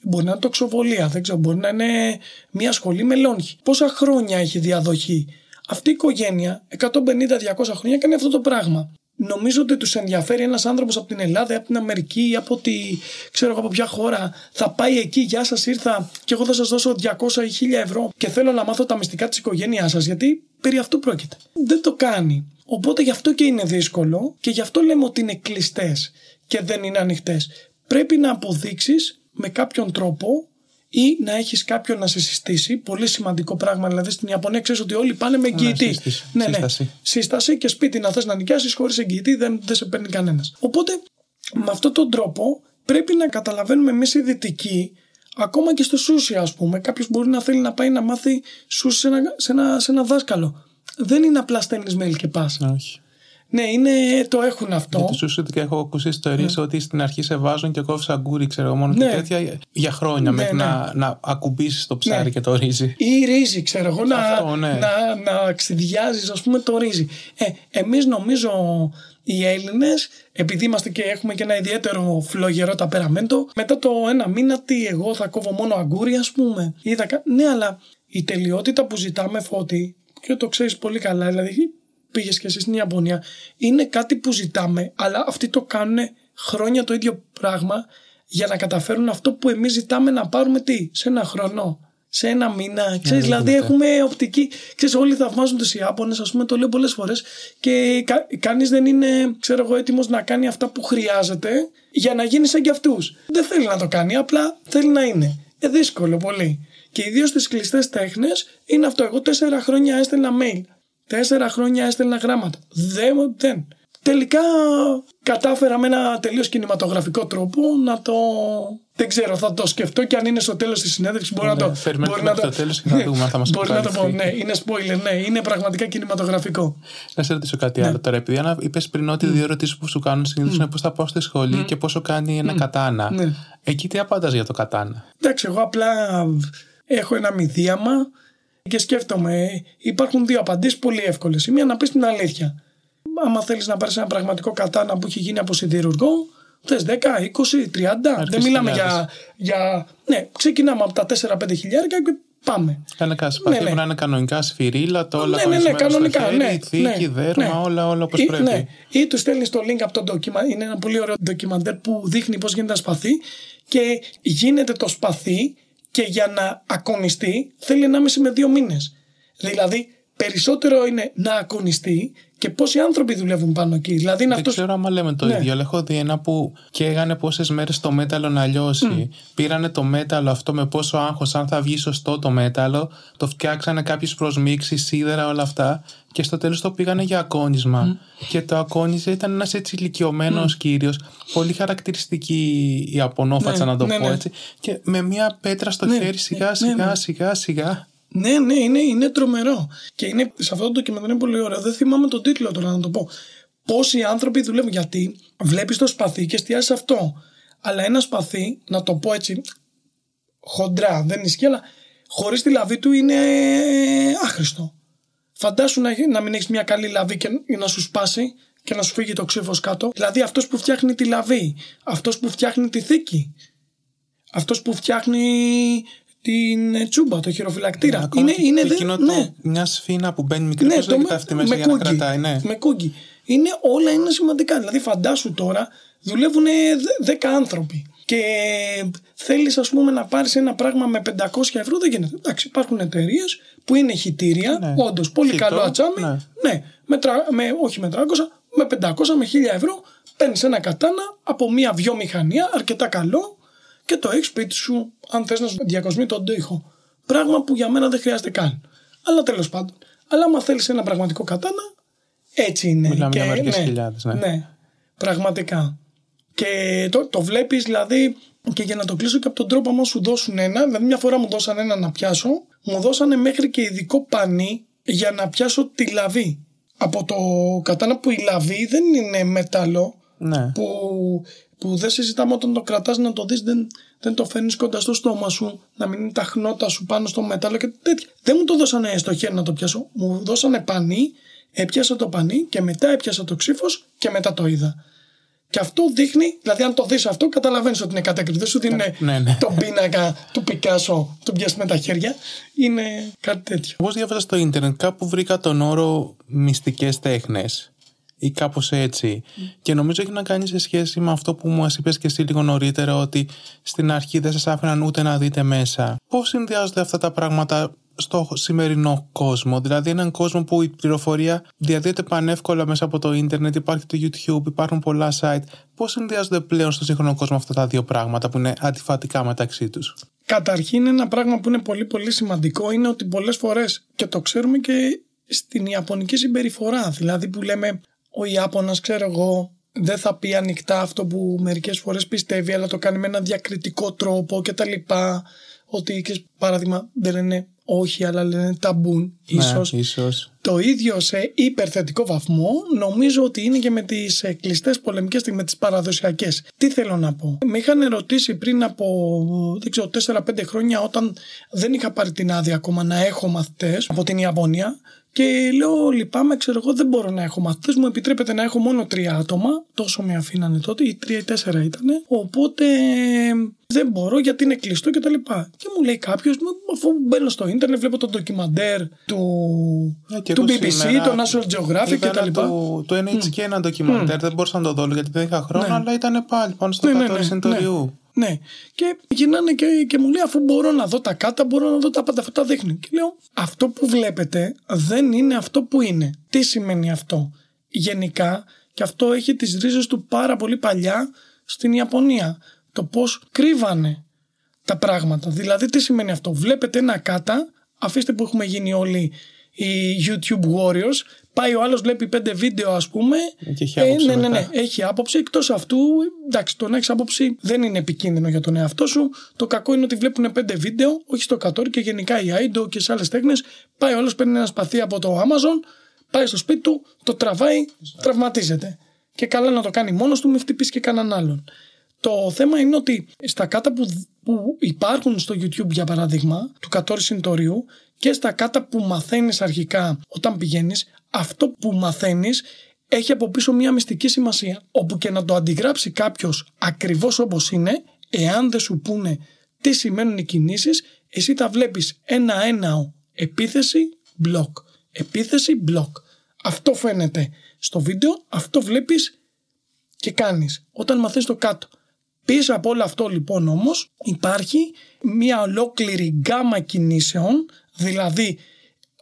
[SPEAKER 1] Μπορεί να είναι τοξοβολία, δεν ξέρω, μπορεί να είναι μια σχολή με λόγχη. Πόσα χρόνια έχει διαδοχή; Αυτή η οικογένεια, 150-200 χρόνια, κάνει αυτό το πράγμα. Νομίζω ότι τους ενδιαφέρει ένας άνθρωπος από την Ελλάδα, ή από την Αμερική ή από τη, ξέρω εγώ από ποια χώρα. Θα πάει εκεί, γεια σας, ήρθα και εγώ θα σας δώσω 200 ή 1000 ευρώ και θέλω να μάθω τα μυστικά της οικογένειάς σας, γιατί περί αυτού πρόκειται. Δεν το κάνει. Οπότε γι' αυτό και είναι δύσκολο και γι' αυτό λέμε ότι είναι κλειστές και δεν είναι ανοιχτές. Πρέπει να αποδείξεις με κάποιον τρόπο ή να έχεις κάποιον να σε συστήσει. Πολύ σημαντικό πράγμα. Δηλαδή στην Ιαπωνία ξέρεις ότι όλοι πάνε με εγγυητή.
[SPEAKER 2] σύστηση.
[SPEAKER 1] Ναι, ναι.
[SPEAKER 2] Σύσταση.
[SPEAKER 1] Σύσταση και σπίτι να θες να νοικιάσεις χωρίς εγγυητή δεν, δεν σε παίρνει κανένας. Οπότε με αυτόν τον τρόπο πρέπει να καταλαβαίνουμε εμείς οι δυτικοί, ακόμα και στο σούσι, ας πούμε, κάποιος μπορεί να θέλει να πάει να μάθει σούσι σε ένα, σε ένα, σε ένα δάσκαλο. Δεν είναι απλά στέλνεις mail και πας.
[SPEAKER 2] Όχι.
[SPEAKER 1] Ναι, είναι, το έχουν αυτό.
[SPEAKER 2] Γιατί σου και έχω ακούσει ιστορίες ότι στην αρχή σε βάζουν και κόβεις αγκούρι, ξέρω εγώ, μόνο
[SPEAKER 1] Ναι.
[SPEAKER 2] και τέτοια για χρόνια
[SPEAKER 1] Ναι,
[SPEAKER 2] μέχρι
[SPEAKER 1] ναι.
[SPEAKER 2] να, να ακουμπήσεις το ψάρι
[SPEAKER 1] Ναι.
[SPEAKER 2] και το ρύζι.
[SPEAKER 1] ή ρύζι, ξέρω εγώ, να,
[SPEAKER 2] Αυτό, ναι.
[SPEAKER 1] να, να ξυδιάζεις ας πούμε το ρύζι. Ε, εμείς νομίζω οι Έλληνες, επειδή είμαστε και έχουμε και ένα ιδιαίτερο φλογερό ταπεραμέντο, μετά το ένα μήνα τι εγώ θα κόβω μόνο αγκούρι ας πούμε. Ή θα κα- Ναι, αλλά η τελειότητα που ζητάμε φώτη, και το ξέρεις πολύ καλά, δηλαδή πήγες και εσύ στην Ιαπωνία, είναι κάτι που ζητάμε, αλλά αυτοί το κάνουν χρόνια το ίδιο πράγμα για να καταφέρουν αυτό που εμείς ζητάμε να πάρουμε τι, σε ένα χρόνο, σε ένα μήνα. Ξέρεις, δηλαδή
[SPEAKER 2] γίνεται.
[SPEAKER 1] έχουμε οπτική. Ξέρεις, όλοι θαυμάζουν τους Ιάπωνες, ας πούμε, το λέω πολλές φορές και κα, κανείς δεν είναι, ξέρω εγώ, έτοιμος να κάνει αυτά που χρειάζεται για να γίνει σαν κι αυτούς. Δεν θέλει να το κάνει, απλά θέλει να είναι. Ε, δύσκολο πολύ. Και ιδίως στις κλειστές τέχνες είναι αυτό. Εγώ τέσσερα χρόνια έστελνα mail. Τέσσερα χρόνια έστελνα γράμματα. Δεν, δεν. Τελικά κατάφερα με ένα τελείως κινηματογραφικό τρόπο να το... Δεν ξέρω, θα το σκεφτώ και αν είναι στο τέλος της συνέντευξης μπορεί
[SPEAKER 2] Ωραία,
[SPEAKER 1] να το...
[SPEAKER 2] περιμένουμε
[SPEAKER 1] μπορεί
[SPEAKER 2] μέχρι το τέλος και θα δούμε αν θα μας
[SPEAKER 1] Μπορεί να το πω,
[SPEAKER 2] αποκαλυφθεί.
[SPEAKER 1] ναι, είναι spoiler, ναι, είναι πραγματικά κινηματογραφικό.
[SPEAKER 2] Να σε ρωτήσω κάτι
[SPEAKER 1] Ναι.
[SPEAKER 2] άλλο τώρα. Επειδή είπες πριν ότι οι δύο ερωτήσεις που σου κάνουν συνήθως είναι πώς θα πάω στη σχολή και πόσο κάνει ένα κατάνα.
[SPEAKER 1] Ναι.
[SPEAKER 2] Εκεί τι απάντας για το κατάνα;
[SPEAKER 1] Εντάξει, εγώ απλά έχω ένα μηδίαμα και σκέφτομαι. Υπάρχουν δύο απαντήσεις πολύ εύκολες. Η μία να πεις την αλήθεια. Άμα θέλεις να πάρεις ένα πραγματικό κατάνα που έχει γίνει από σιδηρουργό, θες 10, 20, 30. Δεν μιλάμε για, για. Ναι, ξεκινάμε από τα 4-5 χιλιάρικα και πάμε.
[SPEAKER 2] Κανένα σπαθί
[SPEAKER 1] ναι.
[SPEAKER 2] που να είναι κανονικά σφυρίλα, το όλα
[SPEAKER 1] ναι, ναι, ναι,
[SPEAKER 2] κολλησμένο στο
[SPEAKER 1] κανονικά.
[SPEAKER 2] χέρι,
[SPEAKER 1] ναι,
[SPEAKER 2] θήκη,
[SPEAKER 1] ναι,
[SPEAKER 2] δέρμα,
[SPEAKER 1] ναι.
[SPEAKER 2] όλα, όλα όπως
[SPEAKER 1] Ή-
[SPEAKER 2] πρέπει.
[SPEAKER 1] Ναι. Ή τους στέλνεις το link από το ντοκιμα. Είναι ένα πολύ ωραίο ντοκιμαντέρ που δείχνει πώς γίνεται ένα σπαθί και γίνεται το σπαθί και για να ακονιστεί θέλει 1,5 με 2 μήνες. Δηλαδή περισσότερο είναι να ακονιστεί και πόσοι άνθρωποι δουλεύουν πάνω εκεί. Δηλαδή είναι
[SPEAKER 2] Δεν
[SPEAKER 1] αυτός...
[SPEAKER 2] ξέρω άμα λέμε το
[SPEAKER 1] Ναι.
[SPEAKER 2] ίδιο, αλλά έχω δει ένα που καίγανε πόσες μέρες το μέταλλο να λιώσει. Πήρανε το μέταλλο αυτό με πόσο άγχος, αν θα βγει σωστό το μέταλλο, το φτιάξανε κάποιε προσμίξεις, σίδερα, όλα αυτά. Και στο τέλος το πήγανε για ακόνισμα. Και το ακόνιζε ήταν ένας έτσι ηλικιωμένος κύριος, πολύ χαρακτηριστική η απονόφατσα,
[SPEAKER 1] Ναι,
[SPEAKER 2] να το
[SPEAKER 1] ναι,
[SPEAKER 2] πω
[SPEAKER 1] ναι.
[SPEAKER 2] έτσι. Και με μια πέτρα στο
[SPEAKER 1] Ναι,
[SPEAKER 2] χέρι, σιγά,
[SPEAKER 1] ναι,
[SPEAKER 2] σιγά,
[SPEAKER 1] ναι.
[SPEAKER 2] σιγά, σιγά.
[SPEAKER 1] Ναι, ναι, είναι, είναι τρομερό. Και είναι, σε αυτό το ντοκιμαντέρ είναι πολύ ωραίο. Δεν θυμάμαι τον τίτλο τώρα να το πω. Πόσοι άνθρωποι δουλεύουν. Γιατί βλέπεις το σπαθί και εστιάζει σε αυτό. Αλλά ένα σπαθί, να το πω έτσι χοντρά, δεν ισχύει, αλλά χωρίς τη λαβή του είναι άχρηστο. Φαντάσου να, να μην έχεις μια καλή λαβή και να σου σπάσει και να σου φύγει το ξύφος κάτω. Δηλαδή αυτός που φτιάχνει τη λαβή, αυτός που φτιάχνει τη θήκη, αυτός που φτιάχνει την ε, τσούμπα, το χειροφυλακτήρα.
[SPEAKER 2] Ακόμα
[SPEAKER 1] είναι,
[SPEAKER 2] και
[SPEAKER 1] είναι,
[SPEAKER 2] και
[SPEAKER 1] δε-
[SPEAKER 2] εκείνο το-
[SPEAKER 1] ναι.
[SPEAKER 2] μια σφίνα που μπαίνει μικρή,
[SPEAKER 1] Ναι,
[SPEAKER 2] πώς
[SPEAKER 1] το
[SPEAKER 2] λέγεται
[SPEAKER 1] με,
[SPEAKER 2] αυτή μέσα
[SPEAKER 1] με
[SPEAKER 2] για να
[SPEAKER 1] κούγκι.
[SPEAKER 2] κρατάει, ναι.
[SPEAKER 1] Με κούγκι. Είναι, όλα είναι σημαντικά. Δηλαδή, φαντάσου τώρα, δουλεύουν 10 άνθρωποι και θέλεις, ας πούμε, να πάρεις ένα πράγμα με 500 ευρώ, δεν γίνεται. Εντάξει, υπάρχουν εταιρείες που είναι χιτήρια, ναι. όντως πολύ Χιτό, καλό ατσάμι. Ναι, ναι με, με, όχι με 300, με 500, με 1000 ευρώ παίρνεις ένα κατάνα από μια βιομηχανία αρκετά καλό και το έχεις σπίτι σου, αν θες να σου διακοσμεί τον τοίχο. Πράγμα που για μένα δεν χρειάζεται καν. Αλλά τέλος πάντων. Αλλά άμα θέλεις ένα πραγματικό κατάνα, έτσι είναι.
[SPEAKER 2] Μιλάμε για μερικές ναι, χιλιάδες. Ναι.
[SPEAKER 1] ναι, πραγματικά. Και το, το βλέπεις δηλαδή και για να το κλείσω και από τον τρόπο, άμα σου δώσουν ένα, δηλαδή μια φορά μου δώσαν ένα να πιάσω, μου δώσανε μέχρι και ειδικό πανί για να πιάσω τη λαβή. Από το κατάνα που η λαβή δεν είναι μεταλλό,
[SPEAKER 2] ναι.
[SPEAKER 1] που, που δεν συζητάμε όταν το κρατάς να το δεις, δεν, δεν το φέρνεις κοντά στο στόμα σου, να μην είναι τα χνότα σου πάνω στο μετάλλο και τέτοια. Δεν μου το δώσανε στο χέρι να το πιάσω. Μου δώσανε πανί, έπιασα το πανί και μετά έπιασα το ξύφος και μετά το είδα. Και αυτό δείχνει, δηλαδή αν το δεις αυτό, καταλαβαίνεις ότι είναι κατάκριση. Δεν σου δίνει ναι, ναι, ναι. τον πίνακα του Πικάσο, του πιάσεις με τα χέρια. Είναι κάτι τέτοιο.
[SPEAKER 2] Όπω διάβαζα στο ίντερνετ, κάπου βρήκα τον όρο μυστικές τέχνες ή κάπως έτσι. Και νομίζω έχει να κάνει σε σχέση με αυτό που μου είπες και εσύ λίγο νωρίτερα, ότι στην αρχή δεν σας άφηναν ούτε να δείτε μέσα. Πώς συνδυάζονται αυτά τα πράγματα στο σημερινό κόσμο; Δηλαδή, έναν κόσμο που η πληροφορία διαδίδεται πανεύκολα μέσα από το ίντερνετ, υπάρχει το YouTube, υπάρχουν πολλά site. Πώς συνδυάζονται πλέον στο σύγχρονο κόσμο αυτά τα δύο πράγματα που είναι αντιφατικά μεταξύ τους;
[SPEAKER 1] Καταρχήν, ένα πράγμα που είναι πολύ πολύ σημαντικό είναι ότι πολλές φορές και το ξέρουμε και στην Ιαπωνική συμπεριφορά. Δηλαδή, που λέμε ο Ιάπωνας ξέρω εγώ δεν θα πει ανοιχτά αυτό που μερικές φορές πιστεύει αλλά το κάνει με ένα διακριτικό τρόπο και τα λοιπά ότι και παράδειγμα δεν λένε όχι αλλά λένε ταμπούν ίσως.
[SPEAKER 2] Ναι, ίσως.
[SPEAKER 1] Το ίδιο σε υπερθετικό βαθμό νομίζω ότι είναι και με τις ε, κλειστέ πολεμικές με τις παραδοσιακές. Τι θέλω να πω; Με είχαν ερωτήσει πριν από δεν ξέρω 4-5 χρόνια όταν δεν είχα πάρει την άδεια ακόμα να έχω μαθητές από την Ιαπωνία και λέω, λυπάμαι, ξέρω εγώ, δεν μπορώ να έχω μαθητές. Μου επιτρέπεται να έχω μόνο τρία άτομα. Τόσο με αφήνανε τότε, ή τρία ή τέσσερα ήταν. Οπότε δεν μπορώ γιατί είναι κλειστό και τα λοιπά. Και μου λέει κάποιος, αφού μπαίνω στο ίντερνετ, βλέπω το ντοκιμαντέρ του, ε, του BBC, το National Geographic και τα λοιπά.
[SPEAKER 2] Το, το NHK ένα ντοκιμαντέρ, δεν μπορούσα να το δω γιατί δεν είχα χρόνο, ναι. αλλά ήταν πάλι πάνω στο ναι, ναι, ναι, ναι.
[SPEAKER 1] Ναι. Και γυρνάνε και, και μου λέει, αφού μπορώ να δω τα κάτα, μπορώ να δω τα πάντα αυτά τα δείχνει. Και λέω, αυτό που βλέπετε δεν είναι αυτό που είναι. Τι σημαίνει αυτό. Γενικά, και αυτό έχει τις ρίζες του πάρα πολύ παλιά στην Ιαπωνία. Το πώς κρύβανε τα πράγματα. Δηλαδή, τι σημαίνει αυτό. Βλέπετε ένα κάτα, αφήστε που έχουμε γίνει όλοι οι YouTube Warriors, Πάει ο άλλος, βλέπει πέντε βίντεο, ας πούμε.
[SPEAKER 2] Και έχει άποψη.
[SPEAKER 1] Ε, ναι, ναι, ναι, έχει άποψη. Εκτός αυτού, εντάξει, το να έχεις άποψη δεν είναι επικίνδυνο για τον εαυτό σου. Το κακό είναι ότι βλέπουν πέντε βίντεο, όχι στο κατόρι και γενικά η Άιντο και σε άλλες τέχνες. Πάει ο άλλος, παίρνει ένα σπαθί από το Amazon, πάει στο σπίτι του, το τραβάει, τραυματίζεται. Και καλά να το κάνει μόνος του, μην χτυπήσει και κανέναν άλλον. Το θέμα είναι ότι στα κάτα που, που υπάρχουν στο YouTube, για παράδειγμα, του κατόρι συντορίου και στα κάτα που μαθαίνεις αρχικά όταν πηγαίνεις, αυτό που μαθαίνεις έχει από πίσω μια μυστική σημασία. Όπου και να το αντιγράψει κάποιος ακριβώς όπως είναι, εάν δεν σου πούνε τι σημαίνουν οι κινήσεις, εσύ τα βλέπεις ένα-ένα επίθεση, μπλοκ. Επίθεση, μπλοκ. Αυτό φαίνεται στο βίντεο, αυτό βλέπεις και κάνεις. Όταν μαθαίνεις το κάτω. Πίσω από όλο αυτό λοιπόν όμως υπάρχει μια ολόκληρη γκάμα κινήσεων, δηλαδή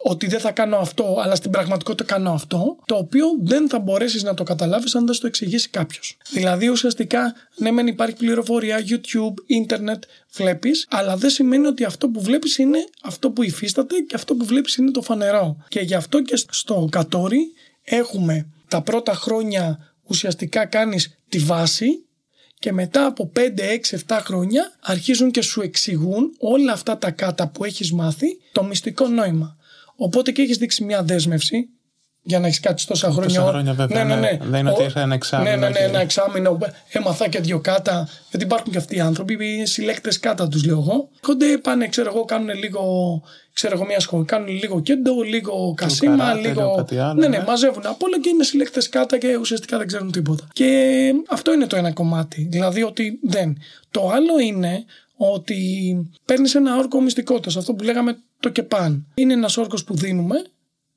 [SPEAKER 1] ότι δεν θα κάνω αυτό, αλλά στην πραγματικότητα κάνω αυτό, το οποίο δεν θα μπορέσεις να το καταλάβεις αν δεν το εξηγήσει κάποιος. Δηλαδή, ουσιαστικά, ναι, μεν υπάρχει πληροφορία, YouTube, ίντερνετ, βλέπεις, αλλά δεν σημαίνει ότι αυτό που βλέπεις είναι αυτό που υφίσταται και αυτό που βλέπεις είναι το φανερό. Και γι' αυτό και στο Κατόρι έχουμε τα πρώτα χρόνια ουσιαστικά κάνεις τη βάση και μετά από 5, 6, 7 χρόνια αρχίζουν και σου εξηγούν όλα αυτά τα κάτα που έχεις μάθει το μυστικό νόημα. Οπότε και έχεις δείξει μια δέσμευση για να έχεις κάτι τόσα χρόνια.
[SPEAKER 2] Τόσα χρόνια βέβαια. Ναι, ναι, ναι. Δεν είναι ότι είχα ένα εξάμεινο.
[SPEAKER 1] Ναι, ναι, ναι, ένα εξάμεινο. Έμαθα και δύο κάτα. Γιατί υπάρχουν και αυτοί οι άνθρωποι, οι συλλέκτες κάτα τους, λέω εγώ. Κοντέ πάνε, ξέρω εγώ, κάνουν λίγο. Ξέρω εγώ, μια σχολή. Κάνουν λίγο κέντο, λίγο κασίμα,
[SPEAKER 2] καράτε,
[SPEAKER 1] λίγο.
[SPEAKER 2] Κάτι άλλο,
[SPEAKER 1] ναι, ναι, ναι, μαζεύουν από όλα και είναι συλλέκτες κάτα και ουσιαστικά δεν ξέρουν τίποτα. Και αυτό είναι το ένα κομμάτι. Δηλαδή ότι δεν. Το άλλο είναι ότι παίρνεις ένα όρκο μυστικότητας. Αυτό που λέγαμε το ΚΕΠΑΝ. Είναι ένας όρκος που δίνουμε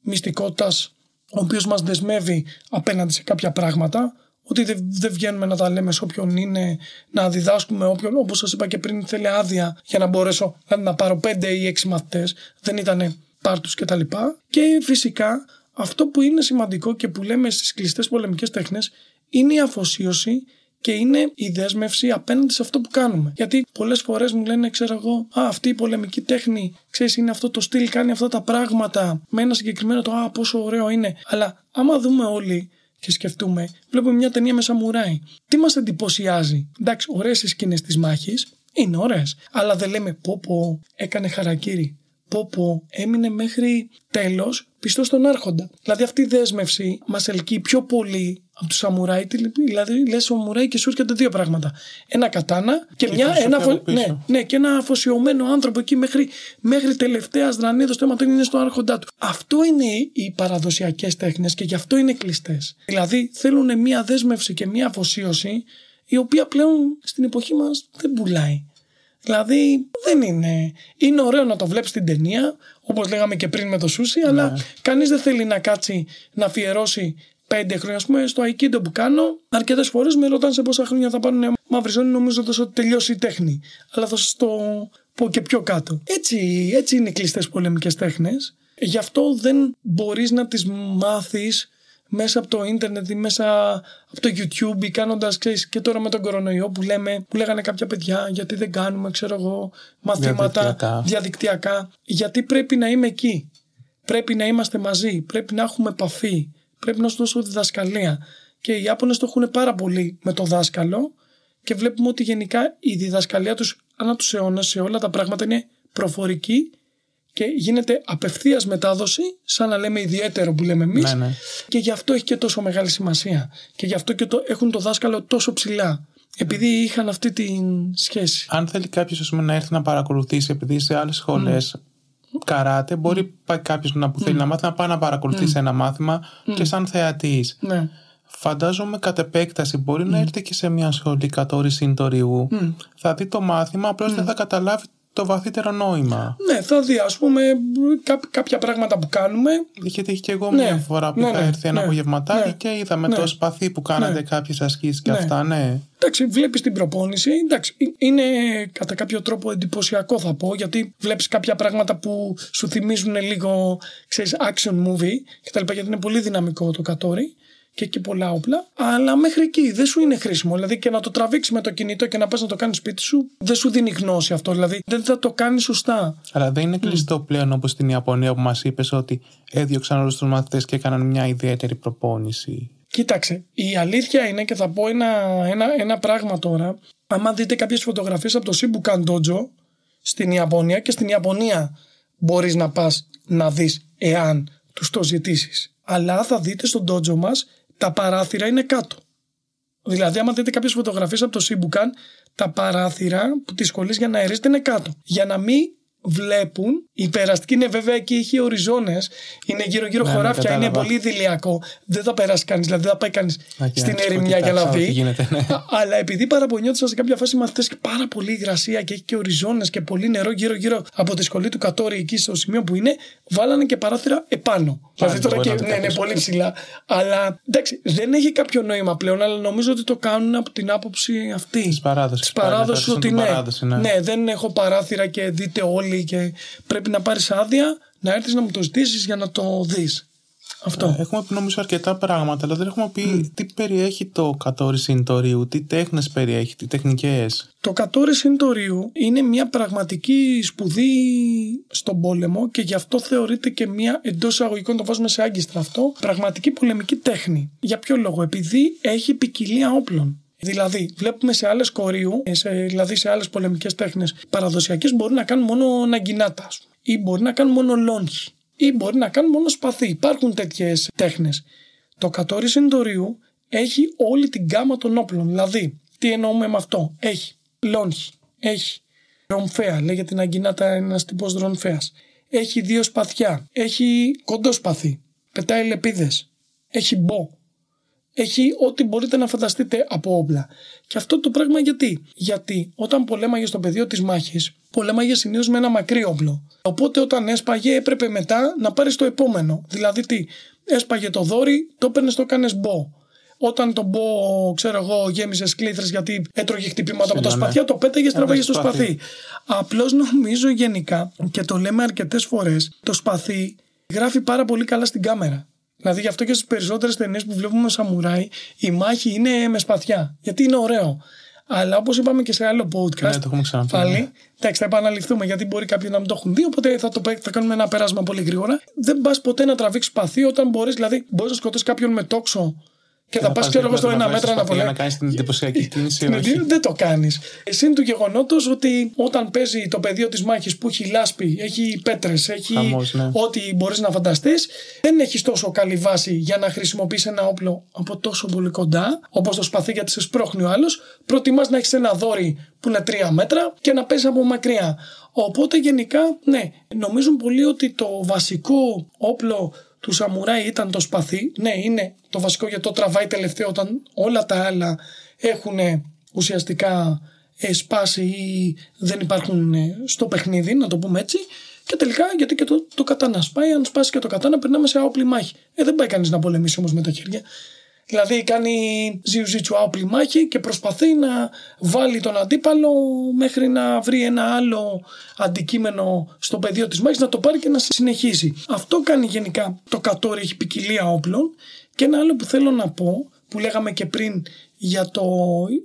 [SPEAKER 1] μυστικότητας ο οποίος μας δεσμεύει απέναντι σε κάποια πράγματα, ότι δεν, δεν βγαίνουμε να τα λέμε σε όποιον είναι, να διδάσκουμε όποιον, όπως σας είπα και πριν, θέλει άδεια για να μπορέσω να πάρω πέντε ή έξι μαθητές. Δεν ήταν πάρτους κτλ. Και, και φυσικά αυτό που είναι σημαντικό και που λέμε στις κλειστές πολεμικές τέχνες είναι η αφοσίωση και είναι η δέσμευση απέναντι σε αυτό που κάνουμε. Γιατί πολλές φορές μου λένε, ξέρω εγώ, Α, αυτή η πολεμική τέχνη, ξέρεις, είναι αυτό το στυλ, κάνει αυτά τα πράγματα με ένα συγκεκριμένο το Α, πόσο ωραίο είναι. Αλλά άμα δούμε όλοι και σκεφτούμε, βλέπουμε μια ταινία με σαμουράι. Τι μας εντυπωσιάζει; Εντάξει, ωραίες οι σκηνές της μάχης, είναι ωραίες. Αλλά δεν λέμε πω πω έκανε χαρακτήρι. Πω πω έμεινε μέχρι τέλος πιστός στον Άρχοντα. Δηλαδή αυτή η δέσμευση μας ελκύει πιο πολύ από τους σαμουράι. Δηλαδή λες σαμουράι και σου έρχονται δύο πράγματα. Ένα κατάνα και, μια, ένα, ναι, ναι, και ένα αφοσιωμένο άνθρωπο εκεί μέχρι, μέχρι τελευταία δρανίδα στο αίμα είναι στο Άρχοντά του. Αυτό είναι οι παραδοσιακές τέχνες και γι' αυτό είναι κλειστές. Δηλαδή θέλουν μια δέσμευση και μια αφοσίωση η οποία πλέον στην εποχή μας δεν πουλάει. Δηλαδή δεν είναι. Είναι ωραίο να το βλέπεις στην ταινία, όπως λέγαμε και πριν με το Σούσι, αλλά ναι. κανείς δεν θέλει να κάτσει να αφιερώσει πέντε χρόνια. Α πούμε, στο Aikido που κάνω, αρκετές φορές με ρωτάνε σε πόσα χρόνια θα πάρουν μαύρη ζώνη, νομίζοντα ότι τελειώσει η τέχνη. Αλλά θα σας το πω και πιο κάτω. Έτσι, έτσι είναι οι κλειστές πολεμικές τέχνες. Γι' αυτό δεν μπορείς να τις μάθεις μέσα από το ίντερνετ ή μέσα από το YouTube ή κάνοντα και τώρα με τον κορονοϊό που, λέμε, που λέγανε κάποια παιδιά γιατί δεν κάνουμε ξέρω εγώ, μαθήματα διαδικτυακά. διαδικτυακά. Γιατί πρέπει να είμαι εκεί. Πρέπει να είμαστε μαζί. Πρέπει να έχουμε επαφή. Πρέπει να σου δώσω διδασκαλία. Και οι Ιάπωνες το έχουν πάρα πολύ με το δάσκαλο και βλέπουμε ότι γενικά η διδασκαλία τους ανά τους αιώνες σε όλα τα πράγματα είναι προφορική και γίνεται απευθείας μετάδοση, σαν να λέμε ιδιαίτερο που λέμε εμείς. Ναι, ναι. Και γι' αυτό έχει και τόσο μεγάλη σημασία. Και γι' αυτό και το, έχουν το δάσκαλο τόσο ψηλά. Επειδή είχαν αυτή τη σχέση.
[SPEAKER 2] Αν θέλει κάποιος να έρθει να παρακολουθήσει, επειδή σε άλλες σχολές mm. Καράτε, μπορεί mm. κάποιος να που θέλει mm. να μάθει να πάει να παρακολουθήσει mm. ένα μάθημα και σαν θεατής. Ναι. Φαντάζομαι κατ' επέκταση μπορεί να έρθει και σε μια σχολή κατόρη συντοριού. Θα δει το μάθημα, απλώς δεν θα καταλάβει το βαθύτερο νόημα.
[SPEAKER 1] Ναι, θα δει, ας πούμε, κάποια πράγματα που κάνουμε.
[SPEAKER 2] Γιατί έχει και εγώ ναι, μια φορά που ναι, είχα ναι, έρθει ένα ναι, απογευματάκι ναι, και είδαμε το σπαθί που κάνατε ναι. κάποιες ασκήσεις και αυτά, ναι.
[SPEAKER 1] Εντάξει, βλέπεις την προπόνηση. Εντάξει, είναι κατά κάποιο τρόπο εντυπωσιακό, θα πω, γιατί βλέπεις κάποια πράγματα που σου θυμίζουν λίγο, ξέρεις, action movie κτλ. Γιατί είναι πολύ δυναμικό το κατόρι και εκεί πολλά όπλα, αλλά μέχρι εκεί δεν σου είναι χρήσιμο. Δηλαδή και να το τραβήξει με το κινητό και να πας να το κάνεις σπίτι σου, δεν σου δίνει γνώση αυτό. Δηλαδή δεν θα το κάνεις σωστά.
[SPEAKER 2] Αλλά δεν είναι κλειστό mm. πλέον όπως στην Ιαπωνία που μας είπες ότι έδιωξαν όλους τους μαθητές και έκαναν μια ιδιαίτερη προπόνηση.
[SPEAKER 1] Κοίταξε, η αλήθεια είναι και θα πω ένα, ένα, ένα πράγμα τώρα. Άμα δείτε κάποιες φωτογραφίες από το Shibukan Dojo στην Ιαπωνία και στην Ιαπωνία μπορείς να πας να δεις εάν τους το ζητήσεις. Αλλά θα δείτε στον dojo μας τα παράθυρα είναι κάτω. Δηλαδή, άμα δείτε κάποιες φωτογραφίες από το Σίμπουκαν, τα παράθυρα που τη σχολή για να αερίζεται είναι κάτω. Για να μην βλέπουν. Η περαστική είναι βέβαια εκεί, έχει οριζόνες. Είναι γύρω-γύρω ναι, ναι χωράφια, είναι πολύ δηλιακό. Δεν θα περάσει κανείς, δηλαδή δεν θα πάει κανείς στην ερημιά για να δει. Γίνεται, ναι. Αλλά επειδή παραπονιόντουσαν σε κάποια φάση μαθητές και πάρα πολύ υγρασία και έχει και οριζόνες και πολύ νερό γύρω-γύρω από τη σχολή του Κατόρη εκεί στο σημείο που είναι, βάλανε και παράθυρα επάνω. Δηλαδή τώρα και. Ναι, ναι, πολύ ψηλά. Αλλά εντάξει, δεν έχει κάποιο νόημα πλέον, αλλά νομίζω ότι το κάνουν από την άποψη αυτή. Της
[SPEAKER 2] παράδοσης.
[SPEAKER 1] Της παράδοσης ότι ναι, ναι, δεν έχω παράθυρα και δείτε όλοι και πρέπει να πάρεις άδεια να έρθεις να μου το ζητήσεις για να το δεις. Αυτό.
[SPEAKER 2] Ε, έχουμε πει νομίζω αρκετά πράγματα, αλλά δεν έχουμε πει τι περιέχει το κατόρι συντορίου, τι τέχνες περιέχει, τι τεχνικές.
[SPEAKER 1] Το κατόρι συντορίου είναι μια πραγματική σπουδή στον πόλεμο και γι' αυτό θεωρείται και μια εντός εισαγωγικών, το βάζουμε σε άγκιστρα αυτό, πραγματική πολεμική τέχνη. Για ποιο λόγο, επειδή έχει ποικιλία όπλων. Δηλαδή, βλέπουμε σε άλλες κορείου, σε, δηλαδή σε άλλες πολεμικές τέχνες παραδοσιακές, μπορεί να κάνουν μόνο ναγκινάτα, ή μπορεί να κάνουν μόνο λόγχη, ή μπορεί να κάνουν μόνο σπαθί. Υπάρχουν τέτοιες τέχνες. Το κατόρι συντορίου έχει όλη την γκάμα των όπλων. Δηλαδή, τι εννοούμε με αυτό, έχει λόγχη, έχει ρομφέα, λέγεται την αγκινάτα ένας τύπος ρομφέας. Έχει δύο σπαθιά, έχει κοντό σπαθί, πετάει λεπίδες, έχει μπό, έχει ό,τι μπορείτε να φανταστείτε από όπλα. Και αυτό το πράγμα γιατί; Γιατί όταν πολέμαγες στο πεδίο της μάχης, πολέμαγες συνήθως με ένα μακρύ όπλο. Οπότε όταν έσπαγε, έπρεπε μετά να πάρεις το επόμενο. Δηλαδή τι, έσπαγε το δόρυ, το έπαιρνες, το έκανες μπο. Όταν το μπο, ξέρω εγώ, γέμιζες κλήθρε γιατί έτρωγε χτυπήματα από τα
[SPEAKER 2] ναι.
[SPEAKER 1] σπαθιά, το πέταγες, τραβάγε στο
[SPEAKER 2] σπαθί.
[SPEAKER 1] σπαθί. Απλώς νομίζω γενικά, και το λέμε αρκετές φορές, το σπαθί γράφει πάρα πολύ καλά στην κάμερα. Δηλαδή γι' αυτό και στις περισσότερες ταινίες που βλέπουμε σαμουράι, η μάχη είναι με σπαθιά. Γιατί είναι ωραίο. Αλλά όπως είπαμε και σε άλλο podcast.
[SPEAKER 2] Ναι, το έχουμε ξαναπεί,
[SPEAKER 1] Πάλι.
[SPEAKER 2] ναι.
[SPEAKER 1] Εντάξει, θα επαναληφθούμε γιατί μπορεί κάποιοι να μην το έχουν δει. Οπότε θα, το, πέ- θα κάνουμε ένα πέρασμα πολύ γρήγορα. Δεν πας ποτέ να τραβήξεις σπαθί όταν μπορείς. Δηλαδή, μπορείς να σκοτώσεις κάποιον με τόξο και θα πας,
[SPEAKER 2] πας
[SPEAKER 1] ξέρω εγώ, στο
[SPEAKER 2] δίπλα
[SPEAKER 1] ένα
[SPEAKER 2] του να
[SPEAKER 1] μέτρο να
[SPEAKER 2] βάλεις το σπαθί
[SPEAKER 1] πολέμει.
[SPEAKER 2] για να κάνεις την εντυπωσιακή κίνηση,
[SPEAKER 1] Στην
[SPEAKER 2] όχι.
[SPEAKER 1] εντύπωση δεν το κάνεις. Συν του γεγονότος ότι όταν παίζει το πεδίο της μάχης που έχει λάσπη, έχει πέτρες, έχει
[SPEAKER 2] Χαμός, ναι.
[SPEAKER 1] ό,τι μπορείς να φανταστείς, δεν έχεις τόσο καλή βάση για να χρησιμοποιήσει ένα όπλο από τόσο πολύ κοντά, όπως το σπαθί γιατί σε σπρώχνει ο άλλος. Προτιμάς να έχεις ένα δόρυ που είναι τρία μέτρα και να παίζει από μακριά. Οπότε γενικά, ναι, νομίζουν πολλοί ότι το βασικό όπλο του σαμουράι ήταν το σπαθί. Ναι, είναι το βασικό γιατί το τραβάει τελευταίο όταν όλα τα άλλα έχουν ουσιαστικά ε, σπάσει ή δεν υπάρχουν ε, στο παιχνίδι, να το πούμε έτσι. Και τελικά γιατί και το, το κατάνα σπάει, αν σπάσει και το κατάνα περνάμε σε άοπλη μάχη. Ε, δεν πάει κανείς να πολεμήσει όμως με τα χέρια. Δηλαδή κάνει ζιουζίτσου άοπλη μάχη και προσπαθεί να βάλει τον αντίπαλο μέχρι να βρει ένα άλλο αντικείμενο στο πεδίο της μάχης να το πάρει και να συνεχίσει. Αυτό κάνει γενικά το κατόρι, έχει ποικιλία όπλων και ένα άλλο που θέλω να πω που λέγαμε και πριν για, το,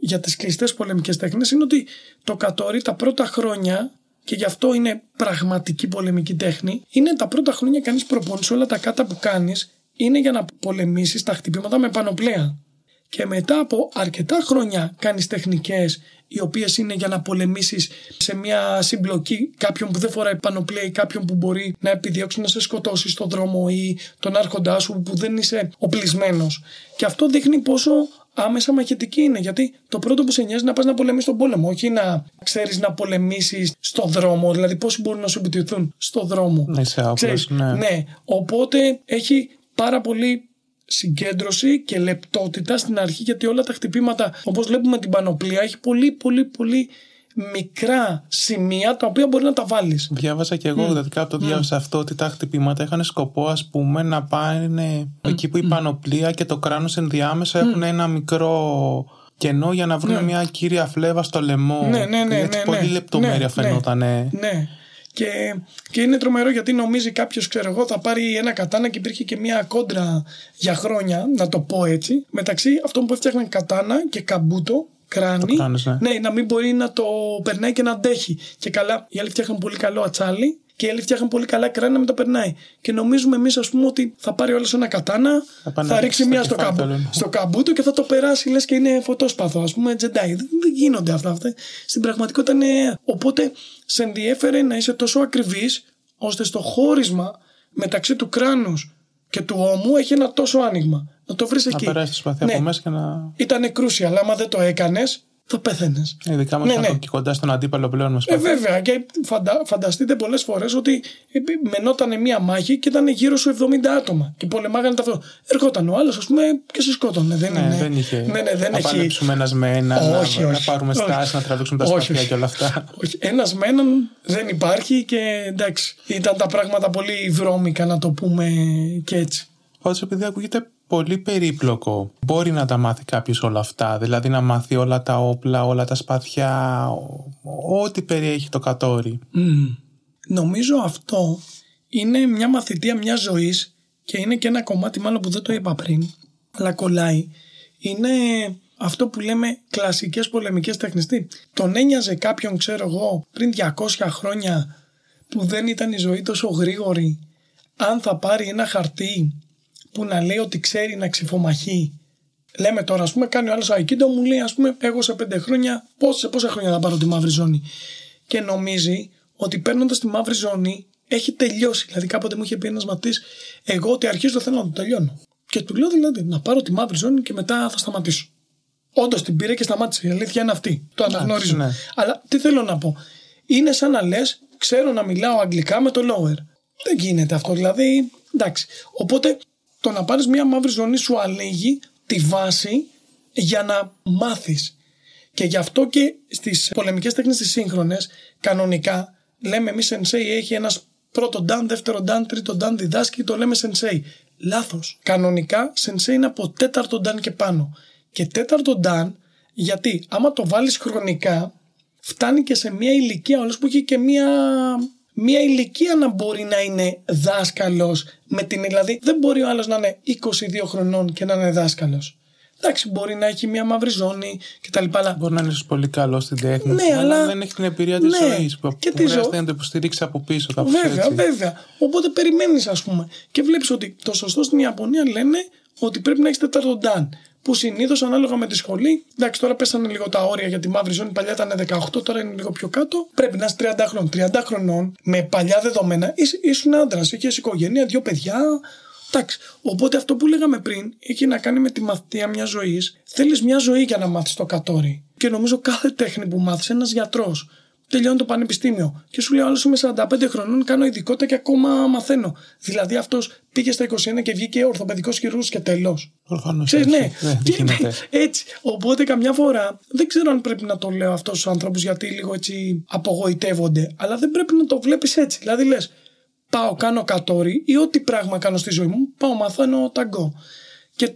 [SPEAKER 1] για τις κλειστές πολεμικές τέχνες είναι ότι το κατόρι τα πρώτα χρόνια και γι' αυτό είναι πραγματική πολεμική τέχνη είναι τα πρώτα χρόνια κάνεις προπόνηση όλα τα κάτα που κάνεις είναι για να πολεμήσεις τα χτυπήματα με πανοπλέα. Και μετά από αρκετά χρόνια κάνεις τεχνικές οι οποίες είναι για να πολεμήσεις σε μια συμπλοκή κάποιον που δεν φοράει πανοπλία ή κάποιον που μπορεί να επιδιώξει να σε σκοτώσει στον δρόμο ή τον άρχοντά σου που δεν είσαι οπλισμένος. Και αυτό δείχνει πόσο άμεσα μαχητική είναι. Γιατί το πρώτο που σε νοιάζει είναι να πας να πολεμήσεις τον πόλεμο, όχι να ξέρεις να πολεμήσεις στον δρόμο. Δηλαδή πόσοι μπορούν να σου επιτεθούν στον δρόμο.
[SPEAKER 2] Να είσαι άπλος,
[SPEAKER 1] Ξέρεις,
[SPEAKER 2] ναι.
[SPEAKER 1] ναι. Οπότε έχει πάρα πολύ συγκέντρωση και λεπτότητα στην αρχή γιατί όλα τα χτυπήματα όπως βλέπουμε την πανοπλία έχει πολύ πολύ πολύ μικρά σημεία τα οποία μπορεί να τα βάλεις.
[SPEAKER 2] Διάβασα και εγώ, δηλαδή κάπου το διάβασα αυτό, ότι τα χτυπήματα είχαν σκοπό, ας πούμε, να πάνε εκεί που η πανοπλία και το κράνος ενδιάμεσα έχουν ένα μικρό κενό για να βρουν μια κύρια φλέβα στο λαιμό.
[SPEAKER 1] Ναι, ναι, ναι,
[SPEAKER 2] Έτσι
[SPEAKER 1] ναι,
[SPEAKER 2] πολύ
[SPEAKER 1] ναι.
[SPEAKER 2] λεπτομέρεια
[SPEAKER 1] Ναι,
[SPEAKER 2] φαινότανε.
[SPEAKER 1] Ναι. Και, και είναι τρομερό γιατί νομίζει κάποιος, ξέρω εγώ, θα πάρει ένα κατάνα και υπήρχε και μια κόντρα για χρόνια, να το πω έτσι, μεταξύ αυτών που έφτιαχναν κατάνα και καμπούτο, κράνη.
[SPEAKER 2] Το κράνος, ναι.
[SPEAKER 1] να μην μπορεί να το περνάει και να αντέχει. Και καλά, οι άλλοι φτιάχναν πολύ καλό ατσάλι και οι άλλοι φτιάχναν πολύ καλά κράνη να μην το περνάει. Και νομίζουμε εμείς, ας πούμε, ότι θα πάρει όλος ένα κατάνα,
[SPEAKER 2] Θα
[SPEAKER 1] θα,
[SPEAKER 2] πάνε να
[SPEAKER 1] ρίξει
[SPEAKER 2] ρίξει
[SPEAKER 1] μία
[SPEAKER 2] στο
[SPEAKER 1] στο,
[SPEAKER 2] κεφάλι
[SPEAKER 1] καμπού,
[SPEAKER 2] το λαιμό.
[SPEAKER 1] στο καμπούτο και θα το περάσει, λες και είναι φωτόσπαθο, ας πούμε, τζεντάι. Δεν, δεν γίνονται αυτά, αυτά. Στην πραγματικότητα είναι. Οπότε σε ενδιέφερε να είσαι τόσο ακριβής, ώστε στο χώρισμα μεταξύ του κράνους και του ώμου έχει ένα τόσο άνοιγμα. Να το βρεις
[SPEAKER 2] Να
[SPEAKER 1] εκεί.
[SPEAKER 2] περάσει το σπαθί
[SPEAKER 1] Ναι.
[SPEAKER 2] από μέσα και να.
[SPEAKER 1] Ήταν κρούσια, αλλά άμα δεν το έκανες, θα πέθαινες.
[SPEAKER 2] Ειδικά μας
[SPEAKER 1] Ναι,
[SPEAKER 2] ήταν
[SPEAKER 1] ναι.
[SPEAKER 2] και κοντά στον αντίπαλο πλέον με
[SPEAKER 1] Ε,
[SPEAKER 2] σπαθί.
[SPEAKER 1] βέβαια. Και φαντα, φανταστείτε πολλές φορές ότι μενότανε μία μάχη και ήταν γύρω σου 70 άτομα. Και πολεμάγανε τα αυτό. Ερχόταν ο άλλος, ας πούμε, και σε σκότωνε. Δεν
[SPEAKER 2] Ναι,
[SPEAKER 1] είναι.
[SPEAKER 2] δεν είχε.
[SPEAKER 1] Ναι, ναι, δεν
[SPEAKER 2] να
[SPEAKER 1] έχει.
[SPEAKER 2] παλέψουμε ένας με ένα,
[SPEAKER 1] Όχι,
[SPEAKER 2] να, να
[SPEAKER 1] όχι.
[SPEAKER 2] πάρουμε
[SPEAKER 1] Όχι.
[SPEAKER 2] στάση, να τραβήξουμε τα
[SPEAKER 1] Όχι,
[SPEAKER 2] σπαθιά
[SPEAKER 1] όχι.
[SPEAKER 2] και όλα αυτά.
[SPEAKER 1] Όχι, ένας με έναν δεν υπάρχει και εντάξει. Ήταν τα πράγματα πολύ βρώμικα, να το πούμε και έτσι.
[SPEAKER 2] Πάντως, επειδή ακούγεται πολύ περίπλοκο, μπορεί να τα μάθει κάποιος όλα αυτά. Δηλαδή να μάθει όλα τα όπλα, όλα τα σπαθιά, ό- ό,τι περιέχει το κατόρι.
[SPEAKER 1] Μμμ. Νομίζω αυτό είναι μια μαθητεία μιας ζωής και είναι και ένα κομμάτι μάλλον που δεν το είπα πριν, αλλά κολλάει. Είναι αυτό που λέμε κλασικές πολεμικές τέχνες. Τι, Τον ένοιαζε κάποιον, ξέρω εγώ, πριν 200 χρόνια που δεν ήταν η ζωή τόσο γρήγορη, αν θα πάρει ένα χαρτί που να λέει ότι ξέρει να ξυφομαχεί. Λέμε τώρα, ας πούμε, κάνει ο άλλος Aikido, μου λέει, ας πούμε, εγώ σε πέντε χρόνια, πώς, σε πόσα χρόνια θα πάρω τη μαύρη ζώνη. Και νομίζει ότι παίρνοντας τη μαύρη ζώνη έχει τελειώσει. Δηλαδή, κάποτε μου είχε πει ένας μαθητής, εγώ ότι αρχίζω θέλω να το τελειώνω. Και του λέω δηλαδή να πάρω τη μαύρη ζώνη και μετά θα σταματήσω. Όντως την πήρε και σταμάτησε. Η αλήθεια είναι αυτή. Το αναγνωρίζω.
[SPEAKER 2] ναι.
[SPEAKER 1] Αλλά τι θέλω να πω. Είναι σαν να λες, ξέρω να μιλάω αγγλικά με το lower. Δεν γίνεται αυτό. Δηλαδή, εντάξει. Οπότε το να πάρεις μια μαύρη ζώνη σου ανοίγει τη βάση για να μάθεις. Και γι' αυτό και στις πολεμικές τέχνες τις σύγχρονες, κανονικά λέμε εμείς sensei έχει ένας πρώτο dan, δεύτερο dan, τρίτο dan διδάσκει, το λέμε sensei. Λάθος. Κανονικά, σενσέ είναι από τέταρτο ντάν και πάνω. Και τέταρτο ντάν, γιατί άμα το βάλεις χρονικά, φτάνει και σε μια ηλικία όλο που έχει και μια μια ηλικία να μπορεί να είναι δάσκαλος με την. Δηλαδή, δεν μπορεί ο άλλος να είναι 22 χρονών και να είναι δάσκαλος. Εντάξει, μπορεί να έχει μια μαύρη ζώνη κτλ.
[SPEAKER 2] Μπορεί να είναι πολύ καλός στην τέχνη,
[SPEAKER 1] ναι, αλλά
[SPEAKER 2] δεν έχει την εμπειρία της
[SPEAKER 1] ναι,
[SPEAKER 2] ζωής που,
[SPEAKER 1] και
[SPEAKER 2] που
[SPEAKER 1] τη
[SPEAKER 2] χρειάζεται
[SPEAKER 1] ζω...
[SPEAKER 2] να το υποστηρίξει από πίσω. Κάπως
[SPEAKER 1] βέβαια,
[SPEAKER 2] έτσι.
[SPEAKER 1] βέβαια. Οπότε περιμένεις, ας πούμε. Και βλέπεις ότι το σωστό στην Ιαπωνία λένε ότι πρέπει να έχεις τέταρτο ντάν. Που συνήθως ανάλογα με τη σχολή, εντάξει τώρα πέσανε λίγο τα όρια για τη μαύρη ζώνη, παλιά ήταν 18, τώρα είναι λίγο πιο κάτω. Πρέπει να είσαι 30 χρονών. 30 χρονών με παλιά δεδομένα ήσουν άντρας, είχες οικογένεια, δύο παιδιά. Εντάξει. Οπότε αυτό που λέγαμε πριν έχει να κάνει με τη μαθητεία μιας ζωής. Θέλεις μια ζωή για να μάθεις το κατόρι. Και νομίζω κάθε τέχνη που μάθεις, ένας γιατρός τελειώνει το πανεπιστήμιο. Και σου λέει: Άλλο είμαι 45 χρονών, κάνω ειδικότητα και ακόμα μαθαίνω. Δηλαδή αυτός πήγε στα 21 και βγήκε ορθοπαιδικός χειρούργο και τέλος.
[SPEAKER 2] Προφανώς.
[SPEAKER 1] Ξέρεις, ναι.
[SPEAKER 2] τι
[SPEAKER 1] Και-
[SPEAKER 2] γίνεται.
[SPEAKER 1] έτσι. Οπότε καμιά φορά δεν ξέρω αν πρέπει να το λέω αυτός στου άνθρωπου γιατί λίγο έτσι απογοητεύονται. Αλλά δεν πρέπει να το βλέπεις έτσι. Δηλαδή λες, πάω, κάνω κατόρι ή ό,τι πράγμα κάνω στη ζωή μου, πάω, μαθαίνω ταγκό. Και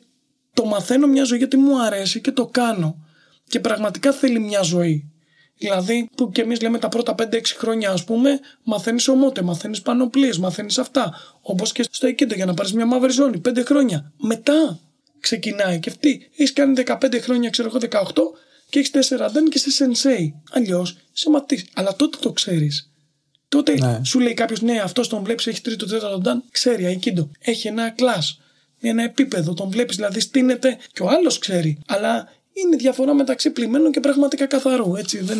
[SPEAKER 1] το μαθαίνω μια ζωή γιατί μου αρέσει και το κάνω. Και πραγματικά θέλει μια ζωή. Δηλαδή, που και εμείς λέμε τα πρώτα 5-6 χρόνια, ας πούμε, μαθαίνεις ομότε, μαθαίνεις πανοπλίες, μαθαίνεις αυτά. Όπως και στο Aikido για να πάρεις μια μαύρη ζώνη, 5 χρόνια. Μετά ξεκινάει και αυτή. Έχεις κάνει 15 χρόνια, ξέρω εγώ, 18 και έχεις 4 δεν και είσαι sensei. Αλλιώς σε μαθητή. Αλλά τότε το ξέρεις. Τότε
[SPEAKER 2] Ναι.
[SPEAKER 1] σου λέει κάποιος, ναι, αυτό τον βλέπεις, έχει τρίτο, τέταρτο dan, ξέρει Aikido. Έχει ένα class, ένα επίπεδο, τον βλέπεις, δηλαδή στείνεται και ο άλλος ξέρει. Αλλά είναι διαφορά μεταξύ πλημμένου και πραγματικά καθαρού. Έτσι, δεν.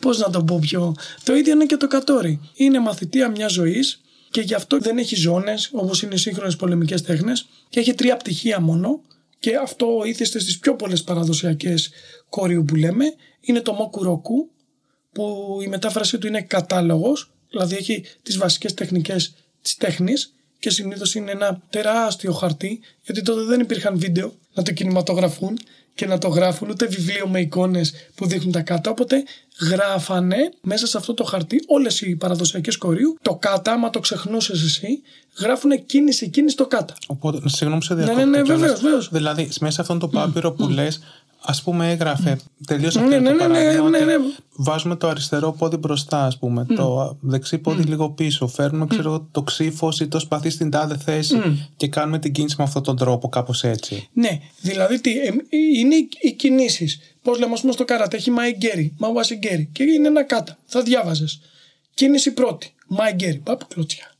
[SPEAKER 1] Πώς να το πω πιο. Το ίδιο είναι και το κατόρι. Είναι μαθητεία μιας ζωής και γι' αυτό δεν έχει ζώνες όπως είναι οι σύγχρονες πολεμικές τέχνες και έχει τρία πτυχία μόνο. Και αυτό ήθιστε στις πιο πολλές παραδοσιακές κορίου που λέμε. Είναι το Mokuroku, που η μετάφρασή του είναι κατάλογος, δηλαδή έχει τις βασικές τεχνικές της τέχνης και συνήθως είναι ένα τεράστιο χαρτί, γιατί τότε δεν υπήρχαν βίντεο να το κινηματογραφούν και να το γράφουν, ούτε βιβλίο με εικόνες που δείχνουν τα κάτω, οπότε γράφανε μέσα σε αυτό το χαρτί όλες οι παραδοσιακές κορίου, το κάτα, άμα το ξεχνούσες εσύ, γράφουνε κίνηση, κίνηση το κάτα.
[SPEAKER 2] Οπότε, συγγνώμη που σε
[SPEAKER 1] ναι,
[SPEAKER 2] διακόπτω.
[SPEAKER 1] ναι,
[SPEAKER 2] κιόλας.
[SPEAKER 1] βεβαίως, βεβαίως.
[SPEAKER 2] Δηλαδή, μέσα σε αυτόν τον πάπυρο που λες, ας πούμε, έγραφε. Τελείωσε
[SPEAKER 1] Ναι,
[SPEAKER 2] αυτό
[SPEAKER 1] ναι,
[SPEAKER 2] το
[SPEAKER 1] ναι, ναι,
[SPEAKER 2] παράδειγμα.
[SPEAKER 1] ναι,
[SPEAKER 2] ότι
[SPEAKER 1] ναι.
[SPEAKER 2] Βάζουμε το αριστερό πόδι μπροστά, ας πούμε. Το δεξί πόδι λίγο πίσω. Φέρνουμε, ξέρω, εγώ, το ξύφο ή το σπαθί στην τάδε θέση και κάνουμε την κίνηση με αυτόν τον τρόπο, κάπως έτσι.
[SPEAKER 1] Ναι, δηλαδή τι, ε, είναι οι, οι κινήσεις. Πώς λέμε, ας πούμε, στο καράτε έχει μαϊγκέρι, μαουασιγκέρι και είναι ένα κάτα. Θα διάβαζες. Κίνηση πρώτη, μαϊγκέρι, πάπου κλωτσιά.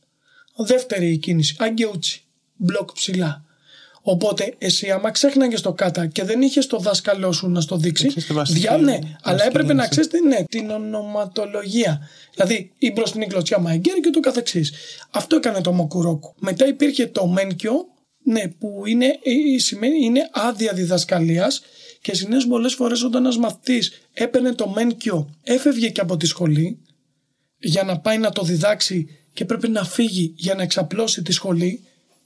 [SPEAKER 1] Δεύτερη κίνηση, αγκαιούτσι, μπλοκ ψηλά. Οπότε εσύ, άμα ξέχναγες το κάτα και δεν είχες το δάσκαλό σου να στο δείξει.
[SPEAKER 2] Ξέρεις τη βασική-
[SPEAKER 1] διά, ναι,
[SPEAKER 2] βασική
[SPEAKER 1] αλλά έπρεπε να
[SPEAKER 2] κίνηση.
[SPEAKER 1] ξέρεις ναι, την ονοματολογία. Δηλαδή η μπροστινή κλωτσιά μαϊγκέρι και το καθεξής. Αυτό έκανε το Μοκουρόκου. Μετά υπήρχε το Μένκιο, ναι, που είναι, ε, σημαίνει, είναι άδεια διδασκαλίας και συνήθως πολλές φορές όταν ένας μαθητής έπαιρνε το Μένκιο, έφευγε και από τη σχολή για να πάει να το διδάξει και πρέπει να φύγει για να εξαπλώσει τη σχολή,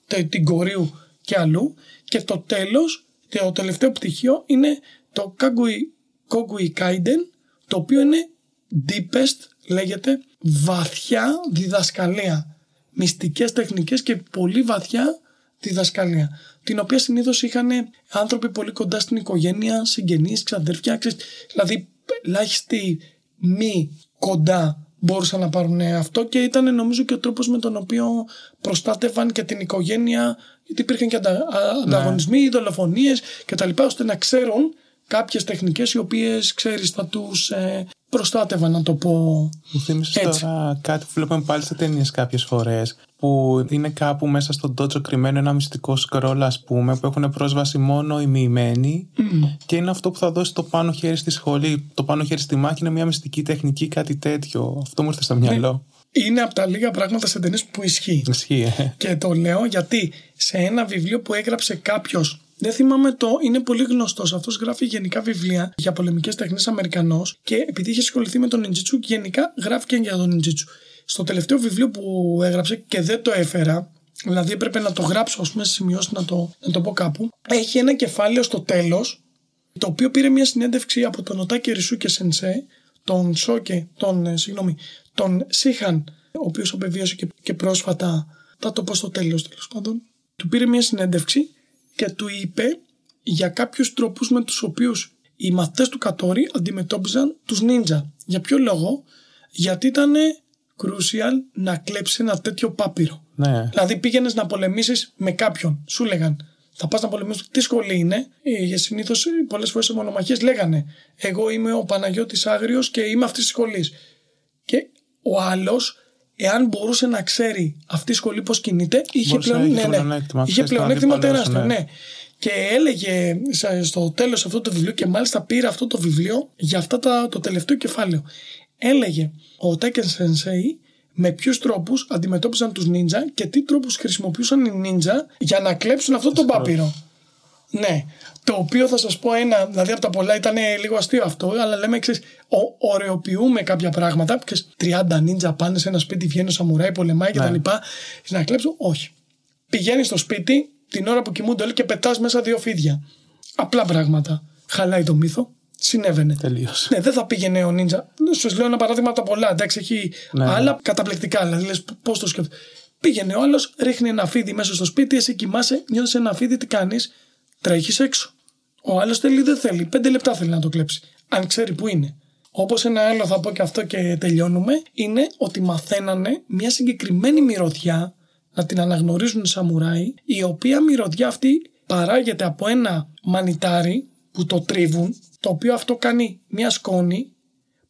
[SPEAKER 1] τε- την κορίου και αλλού. Και το τέλος, το τελευταίο πτυχίο είναι το Kagui, Kogui Kaiden, το οποίο είναι deepest, λέγεται, βαθιά διδασκαλία. Μυστικές τεχνικές και πολύ βαθιά διδασκαλία. Την οποία συνήθως είχαν άνθρωποι πολύ κοντά στην οικογένεια, συγγενείς, ξαδέρφια, ξέρεις, δηλαδή ελάχιστοι μη κοντά μπορούσαν να πάρουν αυτό και ήταν νομίζω και ο τρόπος με τον οποίο προστάτευαν και την οικογένεια γιατί υπήρχαν και αντα, α- ανταγωνισμοί, δολοφονίες και τα λοιπά ώστε να ξέρουν κάποιες τεχνικές οι οποίες ξέρεις θα τους ε, προστάτευαν να το πω
[SPEAKER 2] Μου θύμισες
[SPEAKER 1] Έτσι.
[SPEAKER 2] τώρα κάτι που βλέπουμε πάλι σε ταινίες κάποιες φορές. Που είναι κάπου μέσα στον τότσο κρυμμένο ένα μυστικό σκρόλ, ας πούμε, που έχουν πρόσβαση μόνο οι μοιημένοι. Και είναι αυτό που θα δώσει το πάνω χέρι στη σχολή. Το πάνω χέρι στη μάχη είναι μια μυστική τεχνική, κάτι τέτοιο. Αυτό μου ήρθε στο μυαλό.
[SPEAKER 1] είναι από τα λίγα πράγματα σε ταινίες που ισχύει.
[SPEAKER 2] Ισχύει, ε.
[SPEAKER 1] Και το λέω γιατί σε ένα βιβλίο που έγραψε κάποιος. Δεν θυμάμαι το, είναι πολύ γνωστός. Αυτός γράφει γενικά βιβλία για πολεμικές τεχνές Αμερικανός και επειδή είχε ασχοληθεί με τον Ninjitsu, γενικά γράφει και για τον Ninjitsu. Στο τελευταίο βιβλίο που έγραψε και δεν το έφερα, δηλαδή έπρεπε να το γράψω, ας πούμε, σε σημειώσεις να το, να το πω κάπου, έχει ένα κεφάλαιο στο τέλος, το οποίο πήρε μια συνέντευξη από τον Οτάκη Ρισούκε Σενσέ, τον Σόκε, τον, ε, συγγνώμη, τον Σίχαν, ο οποίος απεβίωσε και, και πρόσφατα, θα το πω στο τέλος τέλος πάντων, του πήρε μια συνέντευξη και του είπε για κάποιους τρόπους με τους οποίους οι μαθητές του Κατόρι αντιμετώπιζαν τους νίντζα. Για ποιο λόγο; Γιατί ήταν crucial να κλέψει ένα τέτοιο πάπυρο.
[SPEAKER 2] Ναι.
[SPEAKER 1] Δηλαδή πήγαινες να πολεμήσεις με κάποιον. Σου λέγαν, θα πας να πολεμήσεις. Τι σχολή είναι; Ε, Συνήθως πολλές φορές σε μονομαχίες λέγανε, Εγώ είμαι ο Παναγιώτης Άγριος και είμαι αυτής της σχολής. Και ο άλλος, εάν μπορούσε να ξέρει αυτή η σχολή πώς κινείται, είχε
[SPEAKER 2] Μπορούσε να
[SPEAKER 1] πλέον,
[SPEAKER 2] έχει
[SPEAKER 1] ναι, ναι,
[SPEAKER 2] πλεονέκτημα.
[SPEAKER 1] είχε
[SPEAKER 2] Ξέρεις, τον
[SPEAKER 1] πλεονέκτημα
[SPEAKER 2] αντίπαλό σου,
[SPEAKER 1] τεράστιο.
[SPEAKER 2] ναι.
[SPEAKER 1] Ναι. Και έλεγε σε- στο τέλος αυτού του βιβλίου, και μάλιστα πήρε αυτό το βιβλίο για αυτά τα, το τελευταίο κεφάλαιο. Έλεγε ο Τέκεν Sensei με ποιους τρόπους αντιμετώπιζαν τους νίντζα και τι τρόπους χρησιμοποιούσαν οι νίντζα για να κλέψουν αυτό το πάπυρο. Ναι. Το οποίο θα σας πω ένα, δηλαδή από τα πολλά ήταν λίγο αστείο αυτό, αλλά λέμε εξής. Ωρεοποιούμε κάποια πράγματα. Ξέρεις, 30 νίντζα πάνε σε ένα σπίτι, βγαίνει ο σαμουράι, πολεμάει κτλ.
[SPEAKER 2] Ναι.
[SPEAKER 1] Να κλέψουν. Όχι. Πηγαίνεις στο σπίτι την ώρα που κοιμούνται όλοι και πετάς μέσα δύο φίδια. Απλά πράγματα. Χαλάει το μύθο. Συνέβαινε.
[SPEAKER 2] Τελείωσε.
[SPEAKER 1] Ναι, δεν θα πήγαινε ο Νίντζα. Σου λέω ένα παράδειγμα από τα πολλά. Εντάξει, έχει
[SPEAKER 2] Ναι.
[SPEAKER 1] άλλα καταπληκτικά. Δηλαδή, λες πώς το σκέφτεται. Πήγαινε ο άλλος, ρίχνει ένα φίδι μέσα στο σπίτι, εσύ κοιμάσαι, νιώθεις ένα φίδι, τι κάνεις, τρέχεις έξω. Ο άλλος θέλει, δεν θέλει. Πέντε λεπτά θέλει να το κλέψει. Αν ξέρει που είναι. Όπως ένα άλλο θα πω και αυτό και τελειώνουμε, είναι ότι μαθαίνανε μια συγκεκριμένη μυρωδιά να την αναγνωρίζουν οι σαμουράι, η οποία μυρωδιά αυτή παράγεται από ένα μανιτάρι που το τρίβουν, το οποίο αυτό κάνει μια σκόνη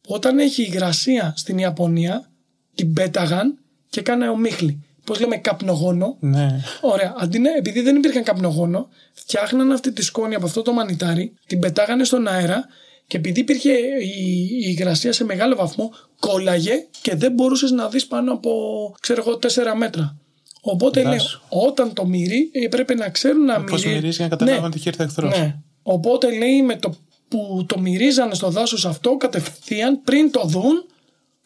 [SPEAKER 1] που όταν έχει υγρασία στην Ιαπωνία την πέταγαν και έκανε ομίχλη. Πώς λέμε καπνογόνο.
[SPEAKER 2] Ναι.
[SPEAKER 1] Ωραία. Αντί να, επειδή δεν υπήρχαν καπνογόνο, φτιάχναν αυτή τη σκόνη από αυτό το μανιτάρι, την πετάγανε στον αέρα και επειδή υπήρχε η, η υγρασία σε μεγάλο βαθμό, κόλλαγε και δεν μπορούσες να δεις πάνω από, ξέρω εγώ, 4 μέτρα. Οπότε λέει,
[SPEAKER 2] Δάσου.
[SPEAKER 1] όταν το μυρί έπρεπε να ξέρουν να
[SPEAKER 2] Πώς
[SPEAKER 1] μυρί-
[SPEAKER 2] μυρίζει για να καταλάβουν
[SPEAKER 1] Ναι.
[SPEAKER 2] ότι έχει έρθει εχθρός.
[SPEAKER 1] ναι. Οπότε λέει με το που το μυρίζανε στο δάσος αυτό κατευθείαν πριν το δουν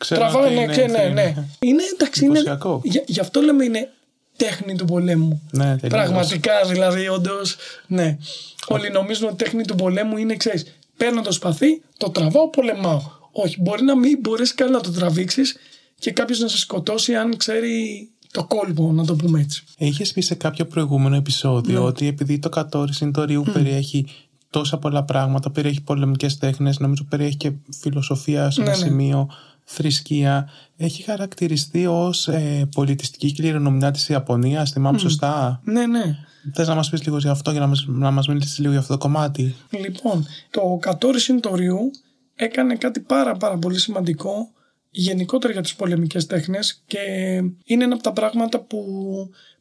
[SPEAKER 2] Ξέρω ότι
[SPEAKER 1] τραβάνε
[SPEAKER 2] είναι
[SPEAKER 1] και ναι,
[SPEAKER 2] εχθροί,
[SPEAKER 1] ναι. Είναι εντάξει, είναι,
[SPEAKER 2] Εντυπωσιακό.
[SPEAKER 1] γι, γι' αυτό λέμε είναι τέχνη του πολέμου.
[SPEAKER 2] Ναι, τελείως.
[SPEAKER 1] Πραγματικά δηλαδή, όντως. Ναι. Όλοι νομίζουν ότι τέχνη του πολέμου είναι, ξέρεις, παίρνω το σπαθί, το τραβάω, πολεμάω. Όχι, μπορεί να μην μπορέσεις καν να το τραβήξεις και κάποιος να σε σκοτώσει αν ξέρει το κόλπο, να το πούμε έτσι.
[SPEAKER 2] Είχες πει σε κάποιο προηγούμενο επεισόδιο
[SPEAKER 1] Ναι.
[SPEAKER 2] ότι επειδή το κατόρι συντορίου περιέχει τόσα πολλά πράγματα, περιέχει πολεμικές τέχνες, νομίζω περιέχει και φιλοσοφία σε ένα
[SPEAKER 1] Ναι, ναι.
[SPEAKER 2] Σημείο, θρησκεία. Έχει χαρακτηριστεί ως ε, πολιτιστική κληρονομιά της Ιαπωνίας, θυμάμαι σωστά;
[SPEAKER 1] Ναι, ναι.
[SPEAKER 2] Θες να μας πεις λίγο για αυτό και να μας να μας μιλήσεις λίγο για αυτό το κομμάτι;
[SPEAKER 1] Λοιπόν, το Κατόρι Συντοριού έκανε κάτι πάρα πάρα πολύ σημαντικό γενικότερα για τις πολεμικές τέχνες και είναι ένα από τα πράγματα που,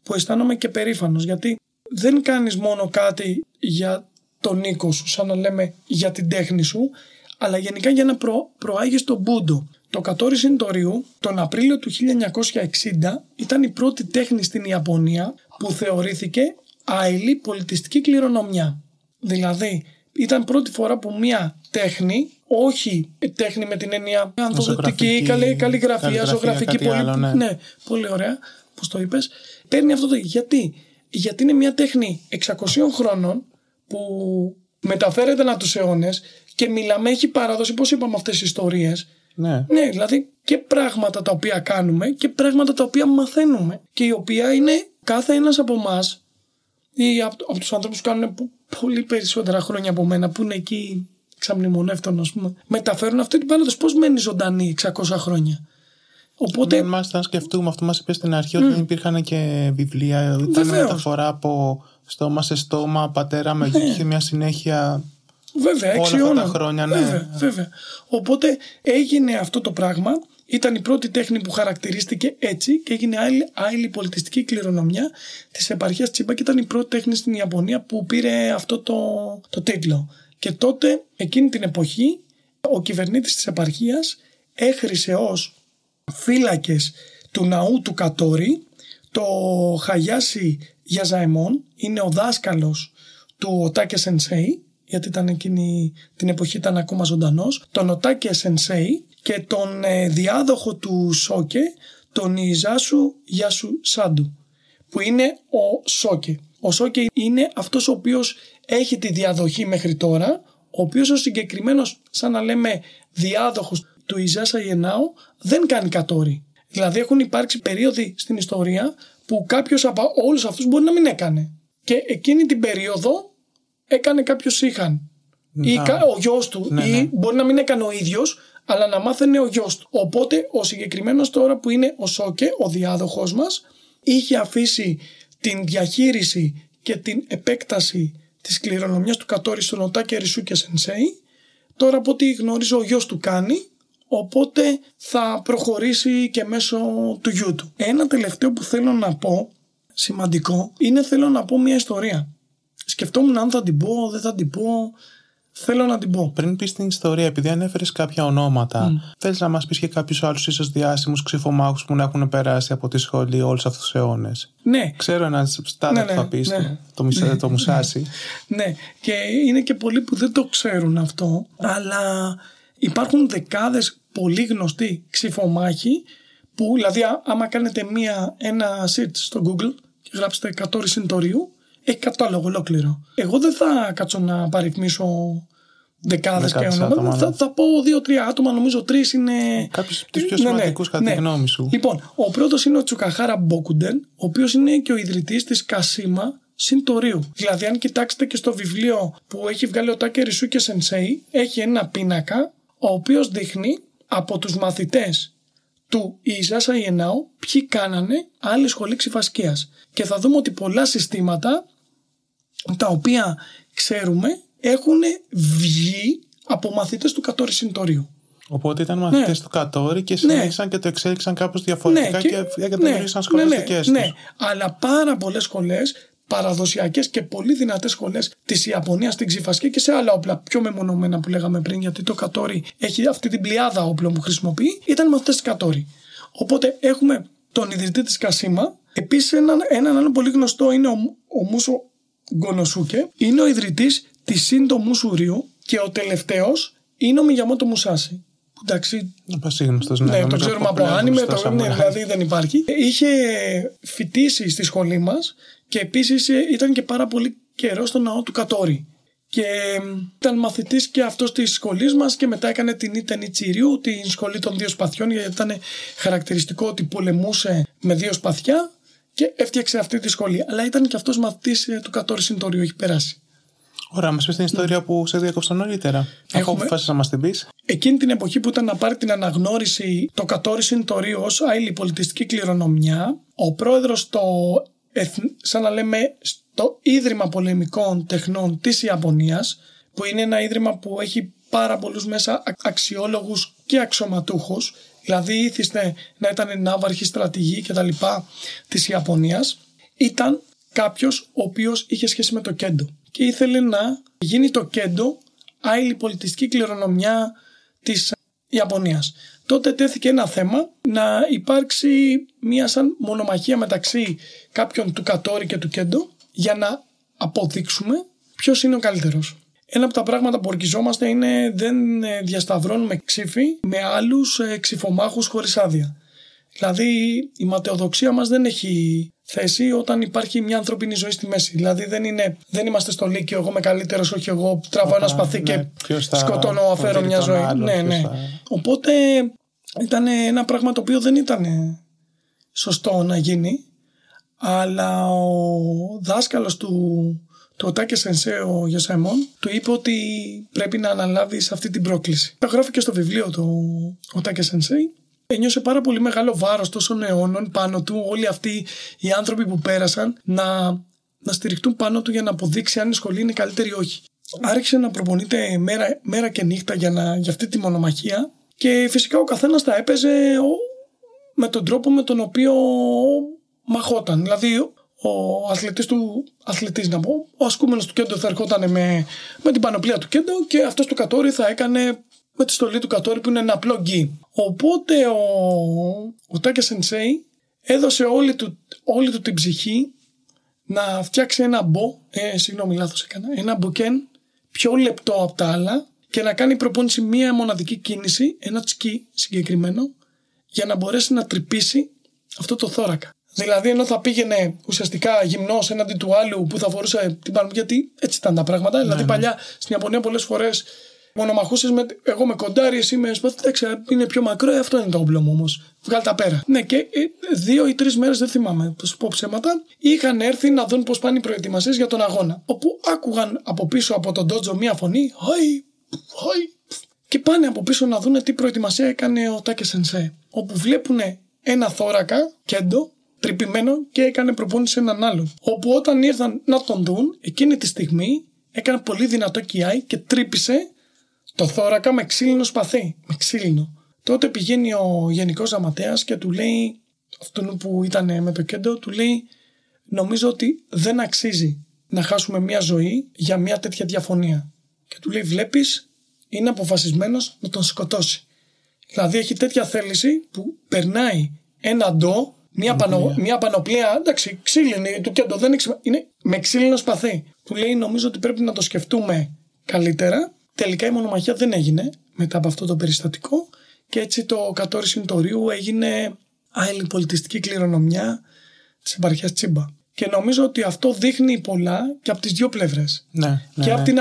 [SPEAKER 1] που αισθάνομαι και περήφανος γιατί δεν κάνεις μόνο κάτι για τον οίκο σου σαν να λέμε για την τέχνη σου αλλά γενικά για να προ, προάγεις τον Μπούντο. Το Κατόρι Συντοριού τον Απρίλιο του 1960 ήταν η πρώτη τέχνη στην Ιαπωνία που θεωρήθηκε άειλη πολιτιστική κληρονομιά. Δηλαδή, ήταν πρώτη φορά που μία τέχνη, όχι τέχνη με την έννοια ανθοδοτική,
[SPEAKER 2] Ζωγραφική,
[SPEAKER 1] καλή, καλλιγραφία,
[SPEAKER 2] καλλιγραφία,
[SPEAKER 1] ζωγραφική,
[SPEAKER 2] κάτι
[SPEAKER 1] πολύ,
[SPEAKER 2] άλλο, ναι.
[SPEAKER 1] πολύ ωραία, πώς το είπες. Παίρνει αυτό το... Γιατί; Γιατί είναι μια τέχνη 600 χρόνων που μεταφέρεται ανά τους αιώνες και μιλάμε, έχει παράδοση, πώς είπαμε αυτές τις ιστορίες,
[SPEAKER 2] Ναι.
[SPEAKER 1] ναι, δηλαδή και πράγματα τα οποία κάνουμε και πράγματα τα οποία μαθαίνουμε και η οποία είναι κάθε ένας από εμά ή από, από τους ανθρώπους που κάνουν πο- πολύ περισσότερα χρόνια από μένα που είναι εκεί ξαμνημονεύτων ας πούμε μεταφέρουν αυτή την παράδοση πώς μένει ζωντανή 600 χρόνια; Οπότε
[SPEAKER 2] Δεν μας να σκεφτούμε αυτό, μας είπες στην αρχή ότι δεν υπήρχαν και βιβλία. Ήταν
[SPEAKER 1] Βεβαίως.
[SPEAKER 2] μεταφορά από στόμα σε στόμα, πατέρα με γη και είχε μια συνέχεια.
[SPEAKER 1] Βέβαια,
[SPEAKER 2] Όλα
[SPEAKER 1] έξι
[SPEAKER 2] αυτά τα
[SPEAKER 1] αιώνα.
[SPEAKER 2] χρόνια, ναι.
[SPEAKER 1] Βέβαια, βέβαια. Οπότε έγινε αυτό το πράγμα. Ήταν η πρώτη τέχνη που χαρακτηρίστηκε έτσι και έγινε άλλη, άλλη πολιτιστική κληρονομιά της επαρχίας Τσίμπα και ήταν η πρώτη τέχνη στην Ιαπωνία που πήρε αυτό το, το τίτλο. Και τότε, εκείνη την εποχή, ο κυβερνήτης της επαρχίας έχρισε ως φύλακες του ναού του Κατόρι το Χαγιάσι Γιαζαεμόν είναι ο δάσκαλος του Οτάκε Σενσέι γιατί ήταν εκείνη την εποχή ήταν ακόμα ζωντανός τον Οτάκε Σενσέι και τον ε, διάδοχο του Σόκε τον Ιζάσου Γιάσου Σάντου που είναι ο Σόκε. Ο Σόκε είναι αυτός ο οποίος έχει τη διαδοχή μέχρι τώρα ο οποίος ο συγκεκριμένος σαν να λέμε διάδοχος του Ιζάσα Γενάου δεν κάνει κατόρι. Δηλαδή έχουν υπάρξει περίοδοι στην ιστορία που κάποιος από όλους αυτούς μπορεί να μην έκανε. Και εκείνη την περίοδο έκανε κάποιος Σίχαν. Ή
[SPEAKER 2] Να.
[SPEAKER 1] κα- ο γιος του.
[SPEAKER 2] Ναι,
[SPEAKER 1] ή
[SPEAKER 2] ναι.
[SPEAKER 1] μπορεί να μην έκανε ο ίδιος, αλλά να μάθαινε ο γιος του. Οπότε ο συγκεκριμένος τώρα που είναι ο Σόκε, ο διάδοχος μας, είχε αφήσει την διαχείριση και την επέκταση της κληρονομιάς του Κατόρι στον Οτάκη Ρισούκε Σενσέι. Τώρα από ό,τι γνωρίζω ο γιος του κάνει, οπότε θα προχωρήσει και μέσω του γιού του. Ένα τελευταίο που θέλω να πω, σημαντικό, είναι θέλω να πω μια ιστορία. Σκεφτόμουν αν θα την πω, δεν θα την πω, θέλω να την πω.
[SPEAKER 2] Πριν πεις την ιστορία, επειδή ανέφερε κάποια ονόματα,
[SPEAKER 1] Mm.
[SPEAKER 2] θέλει να μας πεις και κάποιους άλλους ίσως διάσημους ξυφομάχους που να έχουν περάσει από τη σχολή όλους αυτούς τους αιώνες.
[SPEAKER 1] Ναι,
[SPEAKER 2] Ξέρω έναν στάδιο
[SPEAKER 1] Ναι,
[SPEAKER 2] που
[SPEAKER 1] ναι,
[SPEAKER 2] θα πεις,
[SPEAKER 1] ναι.
[SPEAKER 2] το, μισά- το μουσάσι.
[SPEAKER 1] Ναι, και είναι και πολλοί που δεν το ξέρουν αυτό, αλλά υπάρχουν δεκάδες πολύ γνωστοί ξυφομάχοι που, δηλαδή, α- άμα κάνετε μία, ένα search στο Google και γράψετε 100 συντορίου, έχει κατάλογο ολόκληρο. Εγώ δεν θα κάτσω να παριθμίσω δεκάδες και
[SPEAKER 2] Δεκάδες
[SPEAKER 1] ονόματα.
[SPEAKER 2] άτομα,
[SPEAKER 1] Θα,
[SPEAKER 2] ναι.
[SPEAKER 1] θα πω δύο-τρία άτομα, νομίζω τρεις είναι...
[SPEAKER 2] Κάποιους από τους πιο
[SPEAKER 1] Ναι, ναι,
[SPEAKER 2] σημαντικούς κατά τη
[SPEAKER 1] ναι.
[SPEAKER 2] γνώμη σου.
[SPEAKER 1] Λοιπόν, ο πρώτος είναι ο Τσουκαχάρα Μπόκουντεν, ο οποίος είναι και ο ιδρυτής της Κασίμα Συντορίου. Δηλαδή, αν κοιτάξετε και στο βιβλίο που έχει βγάλει ο Τάκε Ρισούκε Σενσέι, έχει ένα πίνακα, ο οποίος δείχνει από τους μαθητές του Ιζάσα Ιενάου ποιοι κάνανε άλλη σχολή ξυφασκίας. Και θα δούμε ότι πολλά συστήματα τα οποία ξέρουμε έχουν βγει από μαθητές του Κατόρι Συντορίου.
[SPEAKER 2] Οπότε ήταν μαθητές
[SPEAKER 1] Ναι.
[SPEAKER 2] του Κατόρι και συνέχισαν και το εξέλιξαν κάπως διαφορετικά και, εγκαταλείπησαν σχολές
[SPEAKER 1] ναι,
[SPEAKER 2] δικές
[SPEAKER 1] ναι,
[SPEAKER 2] τους.
[SPEAKER 1] ναι. Αλλά πάρα πολλές σχολές, παραδοσιακές και πολύ δυνατές σχολές της Ιαπωνίας στην Ξυφασκή και σε άλλα όπλα πιο μεμονωμένα που λέγαμε πριν, γιατί το Κατόρι έχει αυτή την πλειάδα όπλων που χρησιμοποιεί, ήταν μαθητές της Κατόρι. Οπότε έχουμε τον ιδρυτή της Κασίμα. Επίσης, έναν, έναν άλλο πολύ γνωστό είναι ο, ο Μούσο Γκονοσούκε. Είναι ο ιδρυτής της Σύντο Μουσουρίου και ο τελευταίος είναι ο Μιγιαμότο Μουσάση. Που εντάξει,
[SPEAKER 2] Πασίγνωστο, ναι.
[SPEAKER 1] ναι, το
[SPEAKER 2] νομίζω
[SPEAKER 1] ξέρουμε από
[SPEAKER 2] populaire
[SPEAKER 1] άνιμε,
[SPEAKER 2] στο
[SPEAKER 1] το, ναι,
[SPEAKER 2] samurai.
[SPEAKER 1] δηλαδή δεν υπάρχει. Είχε φοιτήσει στη σχολή μας και επίσης ε, ήταν και πάρα πολύ καιρό στο ναό του Κατόρι. Και ε, ήταν μαθητής και αυτός της σχολής μας και μετά έκανε την Ήτεν Ιτσιριού, την σχολή των δύο σπαθιών γιατί ήταν χαρακτηριστικό ότι πολεμούσε με δύο σπαθιά και έφτιαξε αυτή τη σχολή. Αλλά ήταν και αυτός μαθητής ε, του Κατόρι Συντορίου, έχει περάσει.
[SPEAKER 2] Ωραία, μας πεις την ιστορία που σε διέκοψα νωρίτερα. Αφού
[SPEAKER 1] Έχουμε-
[SPEAKER 2] αποφάσισα να μας την πεις.
[SPEAKER 1] Εκείνη την εποχή που ήταν να πάρει την αναγνώριση το Κατόρι Συντορίου ως άειλη πολιτιστική κληρονομιά, ο πρόεδρος στο, εθν- σαν να λέμε, στο Ίδρυμα Πολεμικών Τεχνών της Ιαπωνίας, που είναι ένα ίδρυμα που έχει πάρα πολλούς μέσα α- αξιόλογους και αξιωματούχους, δηλαδή ήθιστε να ήταν ναύαρχοι στρατηγοί και τα λοιπά της Ιαπωνίας, ήταν κάποιος ο οποίος είχε σχέση με το κέντο και ήθελε να γίνει το κέντο άειλη πολιτιστική κληρονομιά της Ιαπωνίας. Τότε τέθηκε ένα θέμα να υπάρξει μια σαν μονομαχία μεταξύ κάποιων του Κατόρι και του Κέντο για να αποδείξουμε ποιος είναι ο καλύτερος. Ένα από τα πράγματα που ορκιζόμαστε είναι δεν ε, διασταυρώνουμε ξύφη με άλλους ε, ξυφομάχους χωρίς άδεια. Δηλαδή η ματαιοδοξία μας δεν έχει θέση όταν υπάρχει μια ανθρώπινη ζωή στη μέση. Δηλαδή δεν, είναι, δεν είμαστε στο Λύκειο εγώ είμαι καλύτερος, όχι εγώ τραβάω ένα
[SPEAKER 2] Οπα,
[SPEAKER 1] σπαθί
[SPEAKER 2] ναι,
[SPEAKER 1] και
[SPEAKER 2] ποιος θα
[SPEAKER 1] σκοτώνω, αφαίρω
[SPEAKER 2] κονδύλει
[SPEAKER 1] μια
[SPEAKER 2] τον
[SPEAKER 1] ζωή.
[SPEAKER 2] άλλο,
[SPEAKER 1] ναι,
[SPEAKER 2] ποιος
[SPEAKER 1] ναι.
[SPEAKER 2] θα-
[SPEAKER 1] Οπότε ήταν ένα πράγμα το οποίο δεν ήταν σωστό να γίνει. Αλλά ο δάσκαλος του, του Οτάκε Σενσέ, ο Γιωσαιμόν, του είπε ότι πρέπει να αναλάβεις αυτή την πρόκληση. Το γράφει και στο βιβλίο του Οτάκε Σενσέ. Ένιωσε πάρα πολύ μεγάλο βάρος τόσων αιώνων πάνω του, όλοι αυτοί οι άνθρωποι που πέρασαν, να, να στηριχτούν πάνω του για να αποδείξει αν η σχολή είναι καλύτερη ή όχι. Άρχισε να προπονείται μέρα, μέρα και νύχτα για, να, για αυτή τη μονομαχία και φυσικά ο καθένας τα έπαιζε ο- με τον τρόπο με τον οποίο μαχόταν. Δηλαδή ο αθλητής του, αθλητής να πω, ο ασκούμενος του κέντρο θα ερχόταν με, με την πανοπλία του κέντρο και αυτός του κατόρι θα έκανε με τη στολή του κατόρι που είναι ένα απλό γκί. Οπότε ο, ο Τάκια Σενσέι έδωσε όλη του, όλη του την ψυχή να φτιάξει ένα μπο, ε, συγγνώμη λάθος έκανα, ένα μποκέν πιο λεπτό από τα άλλα και να κάνει προπόνηση μία μοναδική κίνηση, ένα τσκι συγκεκριμένο, για να μπορέσει να τρυπήσει αυτό το θώρακα. Δηλαδή, ενώ θα πήγαινε ουσιαστικά γυμνός έναντι του άλλου που θα φορούσε την πανοπλία, γιατί έτσι ήταν τα πράγματα. δηλαδή, παλιά στην Ιαπωνία πολλές φορές μονομαχούσες με. Εγώ με κοντάρι, εσύ με σπαθί. Εντάξει, είναι πιο μακρό, ε, αυτό είναι το όπλο μου όμως. Βγάλει τα πέρα. Ναι, και ε, δύο ή τρεις μέρες, δεν θυμάμαι, θα σου πω ψέματα, είχαν έρθει να δουν πώς πάνε οι προετοιμασίες για τον αγώνα. Όπου άκουγαν από πίσω από τον Ντότζο μία φωνή. Χαϊ, χαϊ. Και πάνε από πίσω να δουν τι προετοιμασία έκανε ο Τάκε Σενσέ. Όπου βλέπουν ένα θώρακα, κέντο, τρυπημένο και έκανε προπόνηση έναν άλλον. Όπου όταν ήρθαν να τον δουν, εκείνη τη στιγμή έκανε πολύ δυνατό κοιάι και τρύπησε το θώρακα με ξύλινο σπαθί. Με ξύλινο. Τότε πηγαίνει ο Γενικός Γραμματέας και του λέει, αυτόν που ήταν με το κέντρο, του λέει: Νομίζω ότι δεν αξίζει να χάσουμε μια ζωή για μια τέτοια διαφωνία. Και του λέει: Βλέπεις, είναι αποφασισμένος να τον σκοτώσει. Δηλαδή έχει τέτοια θέληση που περνάει ένα ντο, μια, πανο, μια πανοπλία, εντάξει, ξύλινη του κέντρο, δεν είναι με ξύλινο σπαθί. Του λέει: Νομίζω ότι πρέπει να το σκεφτούμε καλύτερα Τελικά η μονομαχία δεν έγινε μετά από αυτό το περιστατικό και έτσι το κατόρι συντορίου έγινε άλλη πολιτιστική κληρονομιά της επαρχίας Τσίμπα. Και νομίζω ότι αυτό δείχνει πολλά και από τις δύο πλευρές.
[SPEAKER 2] Ναι, ναι,
[SPEAKER 1] και από
[SPEAKER 2] ναι.
[SPEAKER 1] την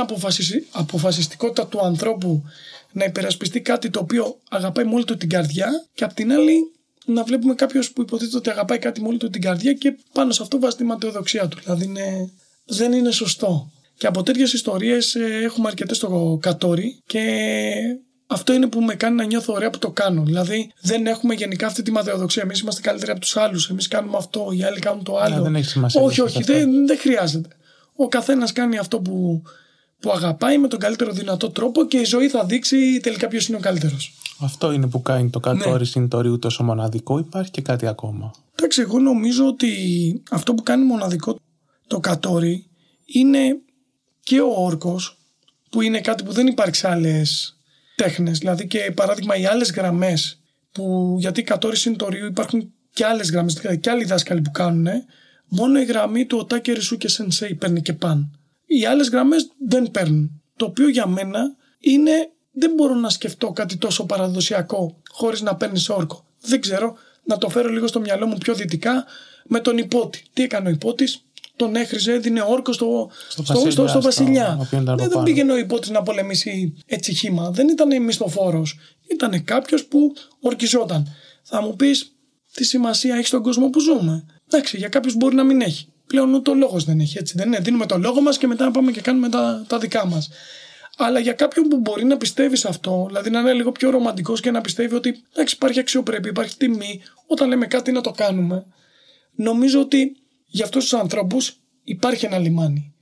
[SPEAKER 1] αποφασιστικότητα του ανθρώπου να υπερασπιστεί κάτι το οποίο αγαπάει μόλι του την καρδιά και από την άλλη να βλέπουμε κάποιος που υποτίθεται ότι αγαπάει κάτι μόλι του την καρδιά και πάνω σε αυτό βάζει τη ματαιοδοξία του. Δηλαδή δεν είναι σωστό. Και από τέτοιες ιστορίες ε, έχουμε αρκετές στο κατόρι και αυτό είναι που με κάνει να νιώθω ωραία που το κάνω. Δηλαδή δεν έχουμε γενικά αυτή τη ματαιοδοξία. Εμείς είμαστε καλύτεροι από τους άλλους. Εμείς κάνουμε αυτό, οι άλλοι κάνουν το άλλο.
[SPEAKER 2] Ναι, δεν έχει σημασία.
[SPEAKER 1] Όχι, όχι, δεν, δεν χρειάζεται. Ο καθένας κάνει αυτό που, που αγαπάει με τον καλύτερο δυνατό τρόπο και η ζωή θα δείξει τελικά ποιος είναι ο καλύτερος.
[SPEAKER 2] Αυτό είναι που κάνει το κατόρι ναι. συντορίου τόσο μοναδικό. Υπάρχει και κάτι ακόμα.
[SPEAKER 1] Εντάξει, εγώ νομίζω ότι αυτό που κάνει μοναδικό το κατόρι είναι και ο όρκος που είναι κάτι που δεν υπάρχει σε άλλες τέχνες. Δηλαδή και παράδειγμα οι άλλες γραμμές που γιατί κατόρι συντορίου υπάρχουν και άλλες γραμμές, δηλαδή και άλλοι δάσκαλοι που κάνουν, μόνο η γραμμή του Οτάκη Ρησού και Σενσέι παίρνει και παν. Οι άλλες γραμμές δεν παίρνουν. Το οποίο για μένα είναι, δεν μπορώ να σκεφτώ κάτι τόσο παραδοσιακό χωρίς να παίρνεις όρκο. Δεν ξέρω, να το φέρω λίγο στο μυαλό μου πιο δυτικά με τον υπότη. Τι έκανε ο υπότης, τον έχριζε, έδινε όρκο στο,
[SPEAKER 2] στο,
[SPEAKER 1] στο,
[SPEAKER 2] βασιλιά,
[SPEAKER 1] στο, στο βασιλιά.
[SPEAKER 2] στο
[SPEAKER 1] δεν, δεν πήγαινε ο υπότη να πολεμήσει έτσι χήμα. Δεν ήταν μισθοφόρος. Ήταν κάποιος που ορκιζόταν. Θα μου πεις, τι σημασία έχει στον κόσμο που ζούμε; Εντάξει, για κάποιους μπορεί να μην έχει. Πλέον ούτε ο λόγος δεν έχει. Έτσι δεν είναι. Δίνουμε το λόγο μας και μετά πάμε και κάνουμε τα, τα δικά μας. Αλλά για κάποιον που μπορεί να πιστεύει σε αυτό, δηλαδή να είναι λίγο πιο ρομαντικός και να πιστεύει ότι εντάξει, υπάρχει αξιοπρέπεια, υπάρχει τιμή, όταν λέμε κάτι να το κάνουμε, νομίζω ότι για αυτούς τους ανθρώπους υπάρχει ένα λιμάνι.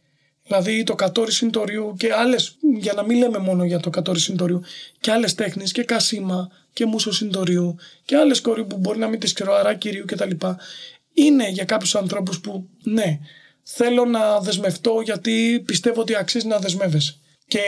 [SPEAKER 1] Δηλαδή το κατόρι συντορίου και άλλες, για να μην λέμε μόνο για το κατόρι συντορίου, και άλλες τέχνες και κασίμα και μουσο συντορίου και άλλες κόρη που μπορεί να μην τις ξέρω, αρά κυρίου κτλ. Είναι για κάποιους ανθρώπους που ναι, θέλω να δεσμευτώ γιατί πιστεύω ότι αξίζει να δεσμεύεσαι. Και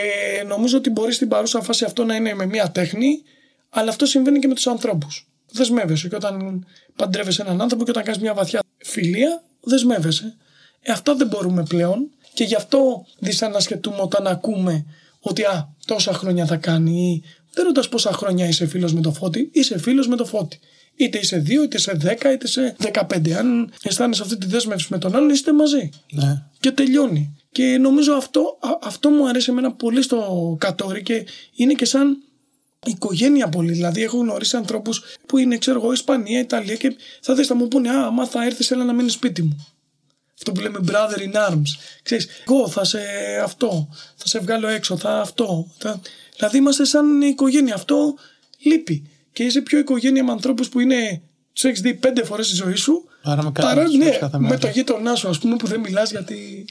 [SPEAKER 1] νομίζω ότι μπορεί στην παρούσα φάση αυτό να είναι με μια τέχνη, αλλά αυτό συμβαίνει και με τους ανθρώπους. Δεσμεύεσαι και όταν παντρεύεσαι έναν άνθρωπο και όταν κάνεις μια βαθιά φιλία, δεσμεύεσαι. Ε, αυτά δεν μπορούμε πλέον και γι' αυτό δυσανασχετούμε όταν ακούμε ότι α, τόσα χρόνια θα κάνει ή δεν ρωτάς πόσα χρόνια είσαι φίλος με το φώτι, είσαι φίλος με το φώτι. Είτε είσαι δύο, είτε είσαι δέκα, είτε είσαι δεκαπέντε. Αν αισθάνεσαι αυτή τη δέσμευση με τον άλλον, είστε μαζί.
[SPEAKER 2] Ναι.
[SPEAKER 1] Και τελειώνει. Και νομίζω αυτό, αυτό μου αρέσει εμένα πολύ στο κατόρι και είναι και σαν οικογένεια πολύ. Δηλαδή, έχω γνωρίσει ανθρώπους που είναι, ξέρω εγώ, Ισπανία, Ιταλία και θα δει, θα μου πούνε Α, άμα θα έρθεις, έλα να μείνεις σπίτι μου. Αυτό που λέμε brother in arms. Ξέρεις, εγώ θα σε αυτό, θα σε βγάλω έξω, θα αυτό. Θα... Δηλαδή είμαστε σαν οικογένεια. Αυτό λείπει. Και είσαι πιο οικογένεια με ανθρώπους που είναι τους έχεις δει πέντε φορές στη ζωή σου.
[SPEAKER 2] Άρα με,
[SPEAKER 1] παρά, ναι, με το γείτονά σου, ας πούμε, που δεν μιλάς γιατί.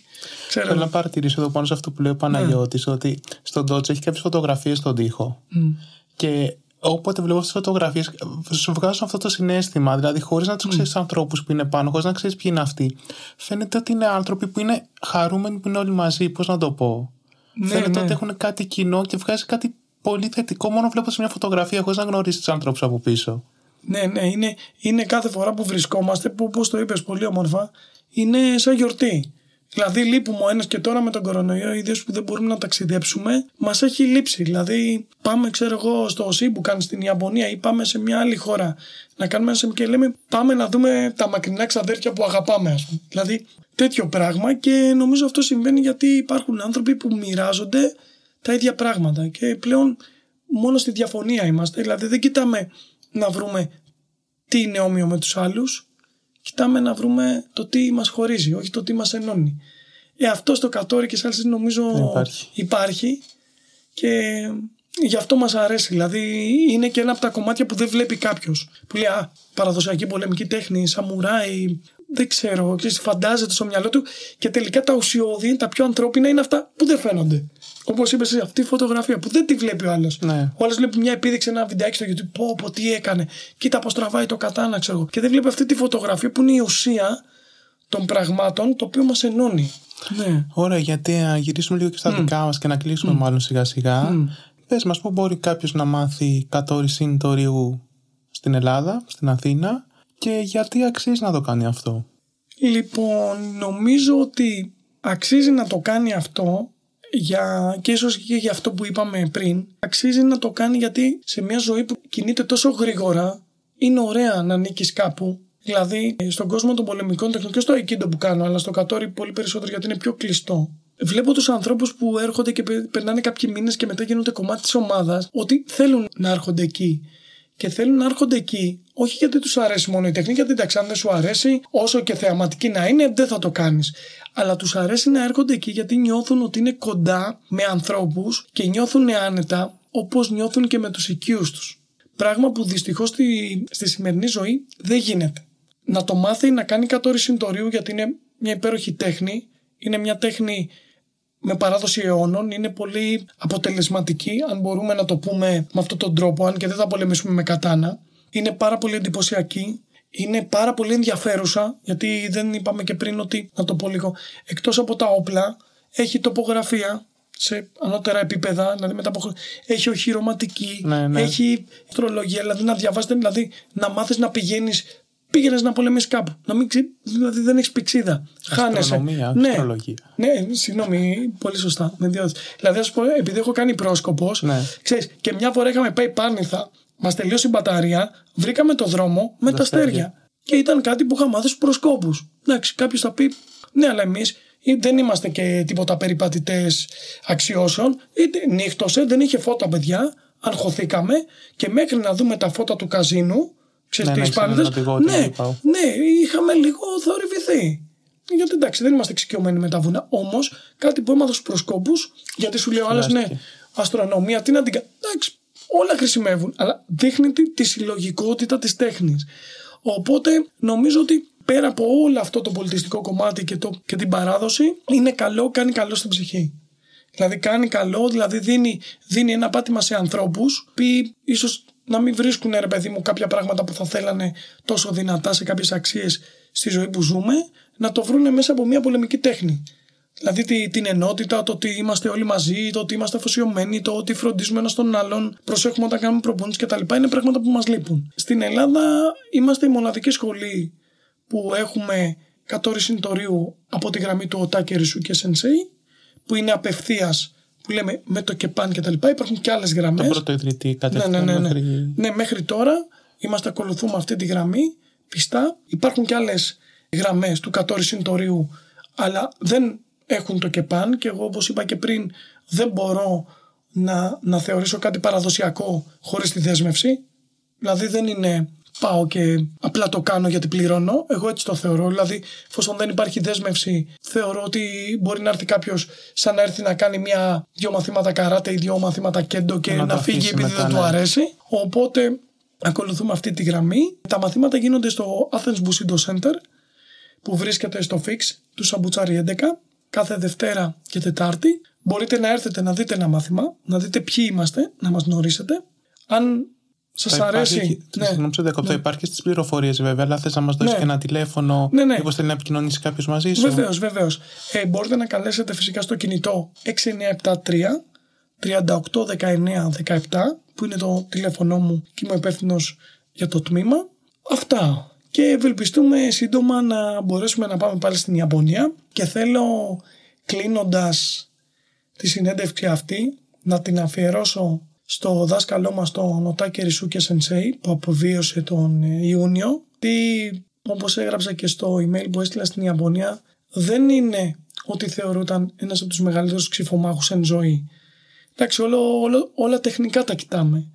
[SPEAKER 1] Ξέρω.
[SPEAKER 2] Θέλω να παρατηρήσω εδώ πάνω σε αυτό που λέει ο Παναγιώτης, mm. ότι στον Ντότζ έχει κάποιες φωτογραφίες στον τοίχο.
[SPEAKER 1] Mm.
[SPEAKER 2] Και όποτε βλέπω αυτές τις φωτογραφίες, σου βγάζουν αυτό το συνέστημα. Δηλαδή, χωρίς να τους ξέρεις mm. τους ανθρώπους που είναι πάνω, χωρίς να ξέρεις ποιοι είναι αυτοί. Φαίνεται ότι είναι άνθρωποι που είναι χαρούμενοι που είναι όλοι μαζί. Πώς να το πω. Ναι, Φαίνεται ναι. ότι έχουν κάτι κοινό και βγάζει κάτι πολύ θετικό μόνο βλέποντας μια φωτογραφία χωρίς να γνωρίσει τους ανθρώπους από πίσω.
[SPEAKER 1] Ναι, ναι, είναι, είναι κάθε φορά που βρισκόμαστε, που όπω το είπες πολύ όμορφα, είναι σαν γιορτή. Δηλαδή, λείπουμε ο ένας και τώρα με τον κορονοϊό, ιδίω που δεν μπορούμε να ταξιδέψουμε, μας έχει λείψει. Δηλαδή, πάμε, ξέρω εγώ, στο Σίμπουκαν στην Ιαπωνία ή πάμε σε μια άλλη χώρα να κάνουμε ένα και λέμε πάμε να δούμε τα μακρινά ξαδέρφια που αγαπάμε, ας πούμε. Δηλαδή, τέτοιο πράγμα και νομίζω αυτό συμβαίνει γιατί υπάρχουν άνθρωποι που μοιράζονται τα ίδια πράγματα και πλέον μόνο στη διαφωνία είμαστε. Δηλαδή δεν κοιτάμε να βρούμε τι είναι όμοιο με τους άλλους, κοιτάμε να βρούμε το τι μας χωρίζει, όχι το τι μας ενώνει. Ε, αυτό στο κατόρι και σε άλλες νομίζω
[SPEAKER 2] υπάρχει.
[SPEAKER 1] υπάρχει και γι' αυτό μας αρέσει. Δηλαδή είναι και ένα από τα κομμάτια που δεν βλέπει κάποιος. Που λέει Α, παραδοσιακή πολεμική τέχνη, σαμουράι, δεν ξέρω, ξέρεις, φαντάζεται στο μυαλό του και τελικά τα ουσιώδη, τα πιο ανθρώπινα είναι αυτά που δεν φαίνονται. Όπως είπες αυτή η φωτογραφία που δεν τη βλέπει ο άλλος.
[SPEAKER 2] Ναι.
[SPEAKER 1] Ο άλλος βλέπει μια επίδειξη, ένα βιντεάκι στο YouTube. Πω, πω, τι έκανε. Κοίτα πώς τραβάει το κατάνα, ξέρω εγώ. Και δεν βλέπει αυτή τη φωτογραφία που είναι η ουσία των πραγμάτων το οποίο μας ενώνει. Ναι.
[SPEAKER 2] Ωραία, γιατί να γυρίσουμε λίγο και στα δικά μας και να κλείσουμε μάλλον σιγά σιγά. Mm. Πες μας, πού μπορεί κάποιος να μάθει κατόρυση τορίου στην Ελλάδα, στην Αθήνα και γιατί αξίζει να το κάνει αυτό;
[SPEAKER 1] Λοιπόν, νομίζω ότι αξίζει να το κάνει αυτό για, και ίσως και για αυτό που είπαμε πριν αξίζει να το κάνει γιατί σε μια ζωή που κινείται τόσο γρήγορα είναι ωραία να νίκεις κάπου Δηλαδή, στον κόσμο των πολεμικών τεχνικών και στο Aikido που κάνω, αλλά στο Κατόρι πολύ περισσότερο γιατί είναι πιο κλειστό. Βλέπω τους ανθρώπους που έρχονται και περνάνε κάποιοι μήνες και μετά γίνονται κομμάτι της ομάδας ότι θέλουν να έρχονται εκεί. Και θέλουν να έρχονται εκεί, όχι γιατί τους αρέσει μόνο η τεχνική, γιατί εντάξει, αν δεν σου αρέσει, όσο και θεαματική να είναι, δεν θα το κάνεις. Αλλά τους αρέσει να έρχονται εκεί γιατί νιώθουν ότι είναι κοντά με ανθρώπους και νιώθουν άνετα όπως νιώθουν και με τους οικείους τους. Πράγμα που δυστυχώς στη, στη σημερινή ζωή δεν γίνεται να το μάθει να κάνει κατόρυση συντορίου γιατί είναι μια υπέροχη τέχνη. Είναι μια τέχνη με παράδοση αιώνων, είναι πολύ αποτελεσματική, αν μπορούμε να το πούμε με αυτόν τον τρόπο, αν και δεν θα πολεμήσουμε με κατάνα. Είναι πάρα πολύ εντυπωσιακή, είναι πάρα πολύ ενδιαφέρουσα, γιατί δεν είπαμε και πριν ότι, να το πω λίγο, εκτός από τα όπλα, έχει τοπογραφία σε ανώτερα επίπεδα, δηλαδή μετά από έχει οχυρωματική,
[SPEAKER 2] ναι, ναι.
[SPEAKER 1] έχει αστρολογία, δηλαδή να διαβάζετε, δηλαδή να μάθεις να πηγαίνεις πήγαινες να πολεμήσεις κάπου. Να μην ξε... Δηλαδή δεν έχεις πηξίδα. Χάνεσαι.
[SPEAKER 2] Ναι, αστρολογία.
[SPEAKER 1] ναι, συγγνώμη, πολύ σωστά. Με δηλαδή, ας πω, επειδή έχω κάνει πρόσκοπος,
[SPEAKER 2] ναι.
[SPEAKER 1] ξέρεις, και μια φορά είχαμε πάει Πάρνηθα, μας τελείωσε η μπαταρία, βρήκαμε το δρόμο με τα αστέρια. Και ήταν κάτι που είχα μάθει στους προσκόπους. Εντάξει, κάποιος θα πει, ναι, αλλά εμείς δεν είμαστε και τίποτα περιπατητές αξιώσεων. Είτε νύχτωσε, δεν είχε φώτα, παιδιά. Αγχωθήκαμε και μέχρι να δούμε τα φώτα του καζίνου, Ξέρεις ναι, τις ναι, ναι, είχαμε λίγο θορυβηθεί. Γιατί εντάξει, δεν είμαστε εξοικειωμένοι με τα βουνά. Όμως κάτι που έμαθα στους προσκόπους, γιατί σου λέει ο άλλο, ναι, αστρονομία, τι να την Εντάξει, όλα χρησιμεύουν. Αλλά δείχνει τη, τη συλλογικότητα της τέχνης. Οπότε νομίζω ότι πέρα από όλο αυτό το πολιτιστικό κομμάτι και, το, και την παράδοση, είναι καλό, κάνει καλό στην ψυχή. Δηλαδή κάνει καλό, δηλαδή δίνει, δίνει ένα πάτημα σε ανθρώπους που ίσως να μην βρίσκουν ρε παιδί μου κάποια πράγματα που θα θέλανε τόσο δυνατά σε κάποιες αξίες στη ζωή που ζούμε, να το βρουν μέσα από μια πολεμική τέχνη. Δηλαδή την ενότητα, το ότι είμαστε όλοι μαζί, το ότι είμαστε αφοσιωμένοι, το ότι φροντίζουμε ένας τον άλλον, προσέχουμε όταν κάνουμε προπόνηση κτλ. Είναι πράγματα που μας λείπουν. Στην Ελλάδα είμαστε η μοναδική σχολή που έχουμε κατόρυση τορίου από τη γραμμή του Οτάκη Ρησού και Σενσέι, που είναι απευθείας που λέμε με το ΚΕΠΑΝ και τα λοιπά. Υπάρχουν και άλλες γραμμές.
[SPEAKER 2] Το πρώτο ιδρυτή
[SPEAKER 1] ναι, ναι, ναι, ναι. Μέχρι... ναι, μέχρι τώρα είμαστε ακολουθούμε αυτή τη γραμμή πιστά. Υπάρχουν και άλλες γραμμές του Κατόρι Συντορίου, αλλά δεν έχουν το ΚΕΠΑΝ και εγώ όπως είπα και πριν δεν μπορώ να, να θεωρήσω κάτι παραδοσιακό χωρίς τη δέσμευση. Δηλαδή δεν είναι πάω και απλά το κάνω γιατί πληρώνω. Εγώ έτσι το θεωρώ. Δηλαδή, εφόσον δεν υπάρχει δέσμευση, θεωρώ ότι μπορεί να έρθει κάποιος σαν να έρθει να κάνει μια, δύο μαθήματα καράτε ή δύο μαθήματα κέντο και να, να φύγει επειδή δεν του ναι. αρέσει. Οπότε ακολουθούμε αυτή τη γραμμή. Τα μαθήματα γίνονται στο Athens Bushido Center που βρίσκεται στο Fix του Σαμπουτσάρι 11 κάθε Δευτέρα και Τετάρτη. Μπορείτε να έρθετε να δείτε ένα μάθημα, να δείτε ποιοι είμαστε, να μας γνωρίσετε. Αν Σας αρέσει.
[SPEAKER 2] Ναι. Συγγνώμη, σε διακόπτω. Ναι. Υπάρχει στις πληροφορίες βέβαια, αλλά θες να μας δώσεις ναι. και ένα τηλέφωνο. Ναι, ναι. Μήπως θέλει να επικοινωνήσει κάποιος μαζί σου;
[SPEAKER 1] Βεβαίως, βεβαίως. Ε, μπορείτε να καλέσετε φυσικά στο κινητό 6973 381917 που είναι το τηλέφωνό μου και είμαι υπεύθυνος για το τμήμα. Αυτά. Και ευελπιστούμε σύντομα να μπορέσουμε να πάμε πάλι στην Ιαπωνία και θέλω κλείνοντας τη συνέντευξη αυτή να την αφιερώσω στο δάσκαλό μας τον Οτάκη Ρισούκε Σενσέι που αποβίωσε τον Ιούνιο τι όπως έγραψα και στο email που έστειλα στην Ιαπωνία δεν είναι ότι θεωρούταν ένας από τους μεγαλύτερους ξυφομάχους εν ζωή. Εντάξει, όλο, όλο, όλα τεχνικά τα κοιτάμε.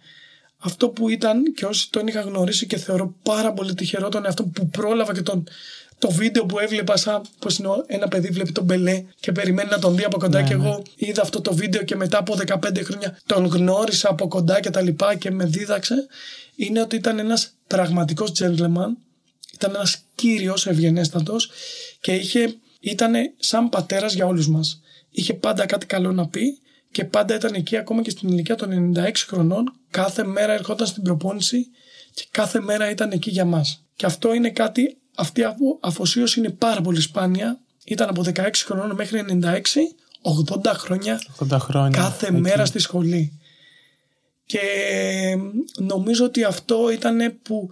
[SPEAKER 1] Αυτό που ήταν και όσοι τον είχα γνωρίσει και θεωρώ πάρα πολύ τυχερό τον εαυτό που πρόλαβα και τον, το βίντεο που έβλεπα σαν πως είναι ένα παιδί βλέπει τον Μπελέ και περιμένει να τον δει από κοντά
[SPEAKER 2] Ναι,
[SPEAKER 1] και
[SPEAKER 2] ναι.
[SPEAKER 1] εγώ είδα αυτό το βίντεο και μετά από 15 χρόνια τον γνώρισα από κοντά και τα λοιπά και με δίδαξε είναι ότι ήταν ένας πραγματικός gentleman ήταν ένας κύριος ευγενέστατος και είχε, ήταν σαν πατέρας για όλους μας. Είχε πάντα κάτι καλό να πει και πάντα ήταν εκεί ακόμα και στην ηλικία των 96 χρονών. Κάθε μέρα ερχόταν στην προπόνηση και κάθε μέρα ήταν εκεί για μας. Και αυτό είναι κάτι, αυτή η αφο- αφοσίωση είναι πάρα πολύ σπάνια. Ήταν από 16 χρονών μέχρι 96, 80 χρόνια
[SPEAKER 2] 80 χρόνια.
[SPEAKER 1] κάθε
[SPEAKER 2] εκεί.
[SPEAKER 1] μέρα στη σχολή. Και νομίζω ότι αυτό ήταν που,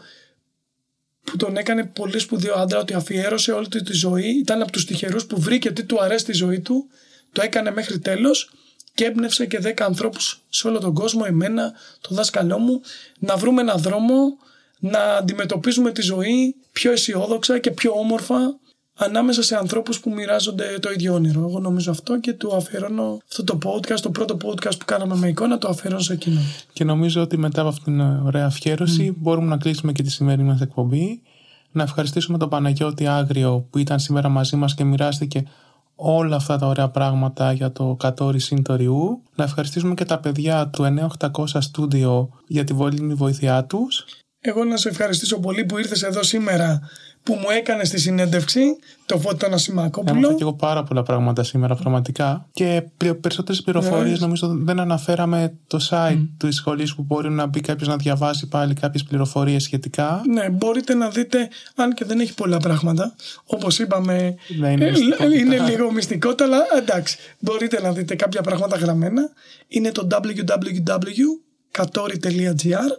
[SPEAKER 1] που τον έκανε πολύ σπουδαίο άντρα, ότι αφιέρωσε όλη του τη ζωή. Ήταν από τους τυχερούς που βρήκε τι του αρέσει στη ζωή του, το έκανε μέχρι τέλος και έμπνευσε και 10 ανθρώπους σε όλο τον κόσμο, εμένα, το δάσκαλό μου, να βρούμε έναν δρόμο, να αντιμετωπίζουμε τη ζωή πιο αισιόδοξα και πιο όμορφα ανάμεσα σε ανθρώπους που μοιράζονται το ίδιο όνειρο. Εγώ νομίζω αυτό και του αφιερώνω αυτό το podcast, το πρώτο podcast που κάναμε με εικόνα, το αφιερώνω σε εκείνον.
[SPEAKER 2] Και νομίζω ότι μετά από αυτήν την ωραία αφιέρωση μπορούμε να κλείσουμε και τη σημερινή μας εκπομπή. Να ευχαριστήσουμε τον Παναγιώτη Άγριο που ήταν σήμερα μαζί μας και μοιράστηκε όλα αυτά τα ωραία πράγματα για το Κατόρι Συντοριού. Να ευχαριστήσουμε και τα παιδιά του 9800 Studio για τη βολήμη βοήθειά τους.
[SPEAKER 1] Εγώ να σε ευχαριστήσω πολύ που ήρθες εδώ σήμερα, που μου έκανες τη συνέντευξη, το Φώτη τον Ασημακόπουλο.
[SPEAKER 2] Έμαθα και εγώ πάρα πολλά πράγματα σήμερα πραγματικά και περισσότερες πληροφορίες
[SPEAKER 1] Ναι.
[SPEAKER 2] νομίζω δεν αναφέραμε το site του σχολής που μπορεί να μπει κάποιος να διαβάσει πάλι κάποιες πληροφορίες σχετικά.
[SPEAKER 1] Ναι, μπορείτε να δείτε, αν και δεν έχει πολλά πράγματα, όπως είπαμε,
[SPEAKER 2] Ναι, είναι
[SPEAKER 1] ε,
[SPEAKER 2] μυστικότητα.
[SPEAKER 1] είναι λίγο μυστικότητα, αλλά εντάξει, μπορείτε να δείτε κάποια πράγματα γραμμένα. Είναι το www.katori.gr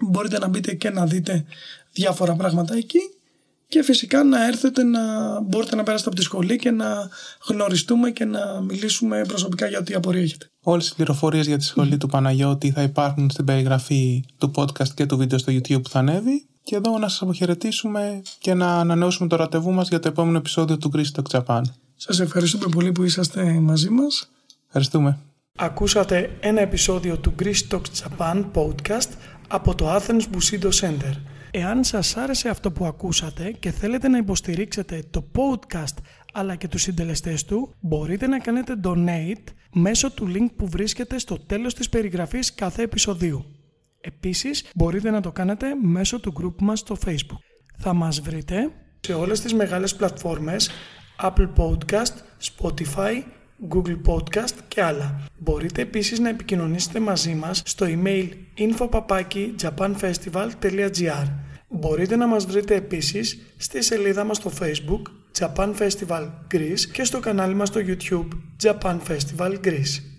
[SPEAKER 1] Μπορείτε να μπείτε και να δείτε διάφορα πράγματα εκεί και φυσικά να έρθετε να μπορείτε να περάσετε από τη σχολή και να γνωριστούμε και να μιλήσουμε προσωπικά για ό,τι απορία έχετε.
[SPEAKER 2] Όλες οι πληροφορίες για τη σχολή του Παναγιώτη θα υπάρχουν στην περιγραφή του podcast και του βίντεο στο YouTube που θα ανέβει. Και εδώ να σας αποχαιρετήσουμε και να ανανεώσουμε το ραντεβού μας για το επόμενο επεισόδιο του Grease Talk Japan.
[SPEAKER 1] Σας ευχαριστούμε πολύ που είσαστε μαζί μας.
[SPEAKER 2] Ευχαριστούμε.
[SPEAKER 1] Ακούσατε ένα επεισόδιο του Greece Talks Japan podcast από το Athens Bushido Center. Εάν σας άρεσε αυτό που ακούσατε και θέλετε να υποστηρίξετε το podcast αλλά και τους συντελεστές του, μπορείτε να κάνετε donate μέσω του link που βρίσκεται στο τέλος της περιγραφής κάθε επεισοδίου. Επίσης, μπορείτε να το κάνετε μέσω του group μας στο Facebook. Θα μας βρείτε σε όλες τις μεγάλες πλατφόρμες Apple Podcast, Spotify, Google Podcast και άλλα. Μπορείτε επίσης να επικοινωνήσετε μαζί μας στο email info.japanfestival.gr Μπορείτε να μας βρείτε επίσης στη σελίδα μας στο Facebook Japan Festival Greece και στο κανάλι μας στο YouTube Japan Festival Greece.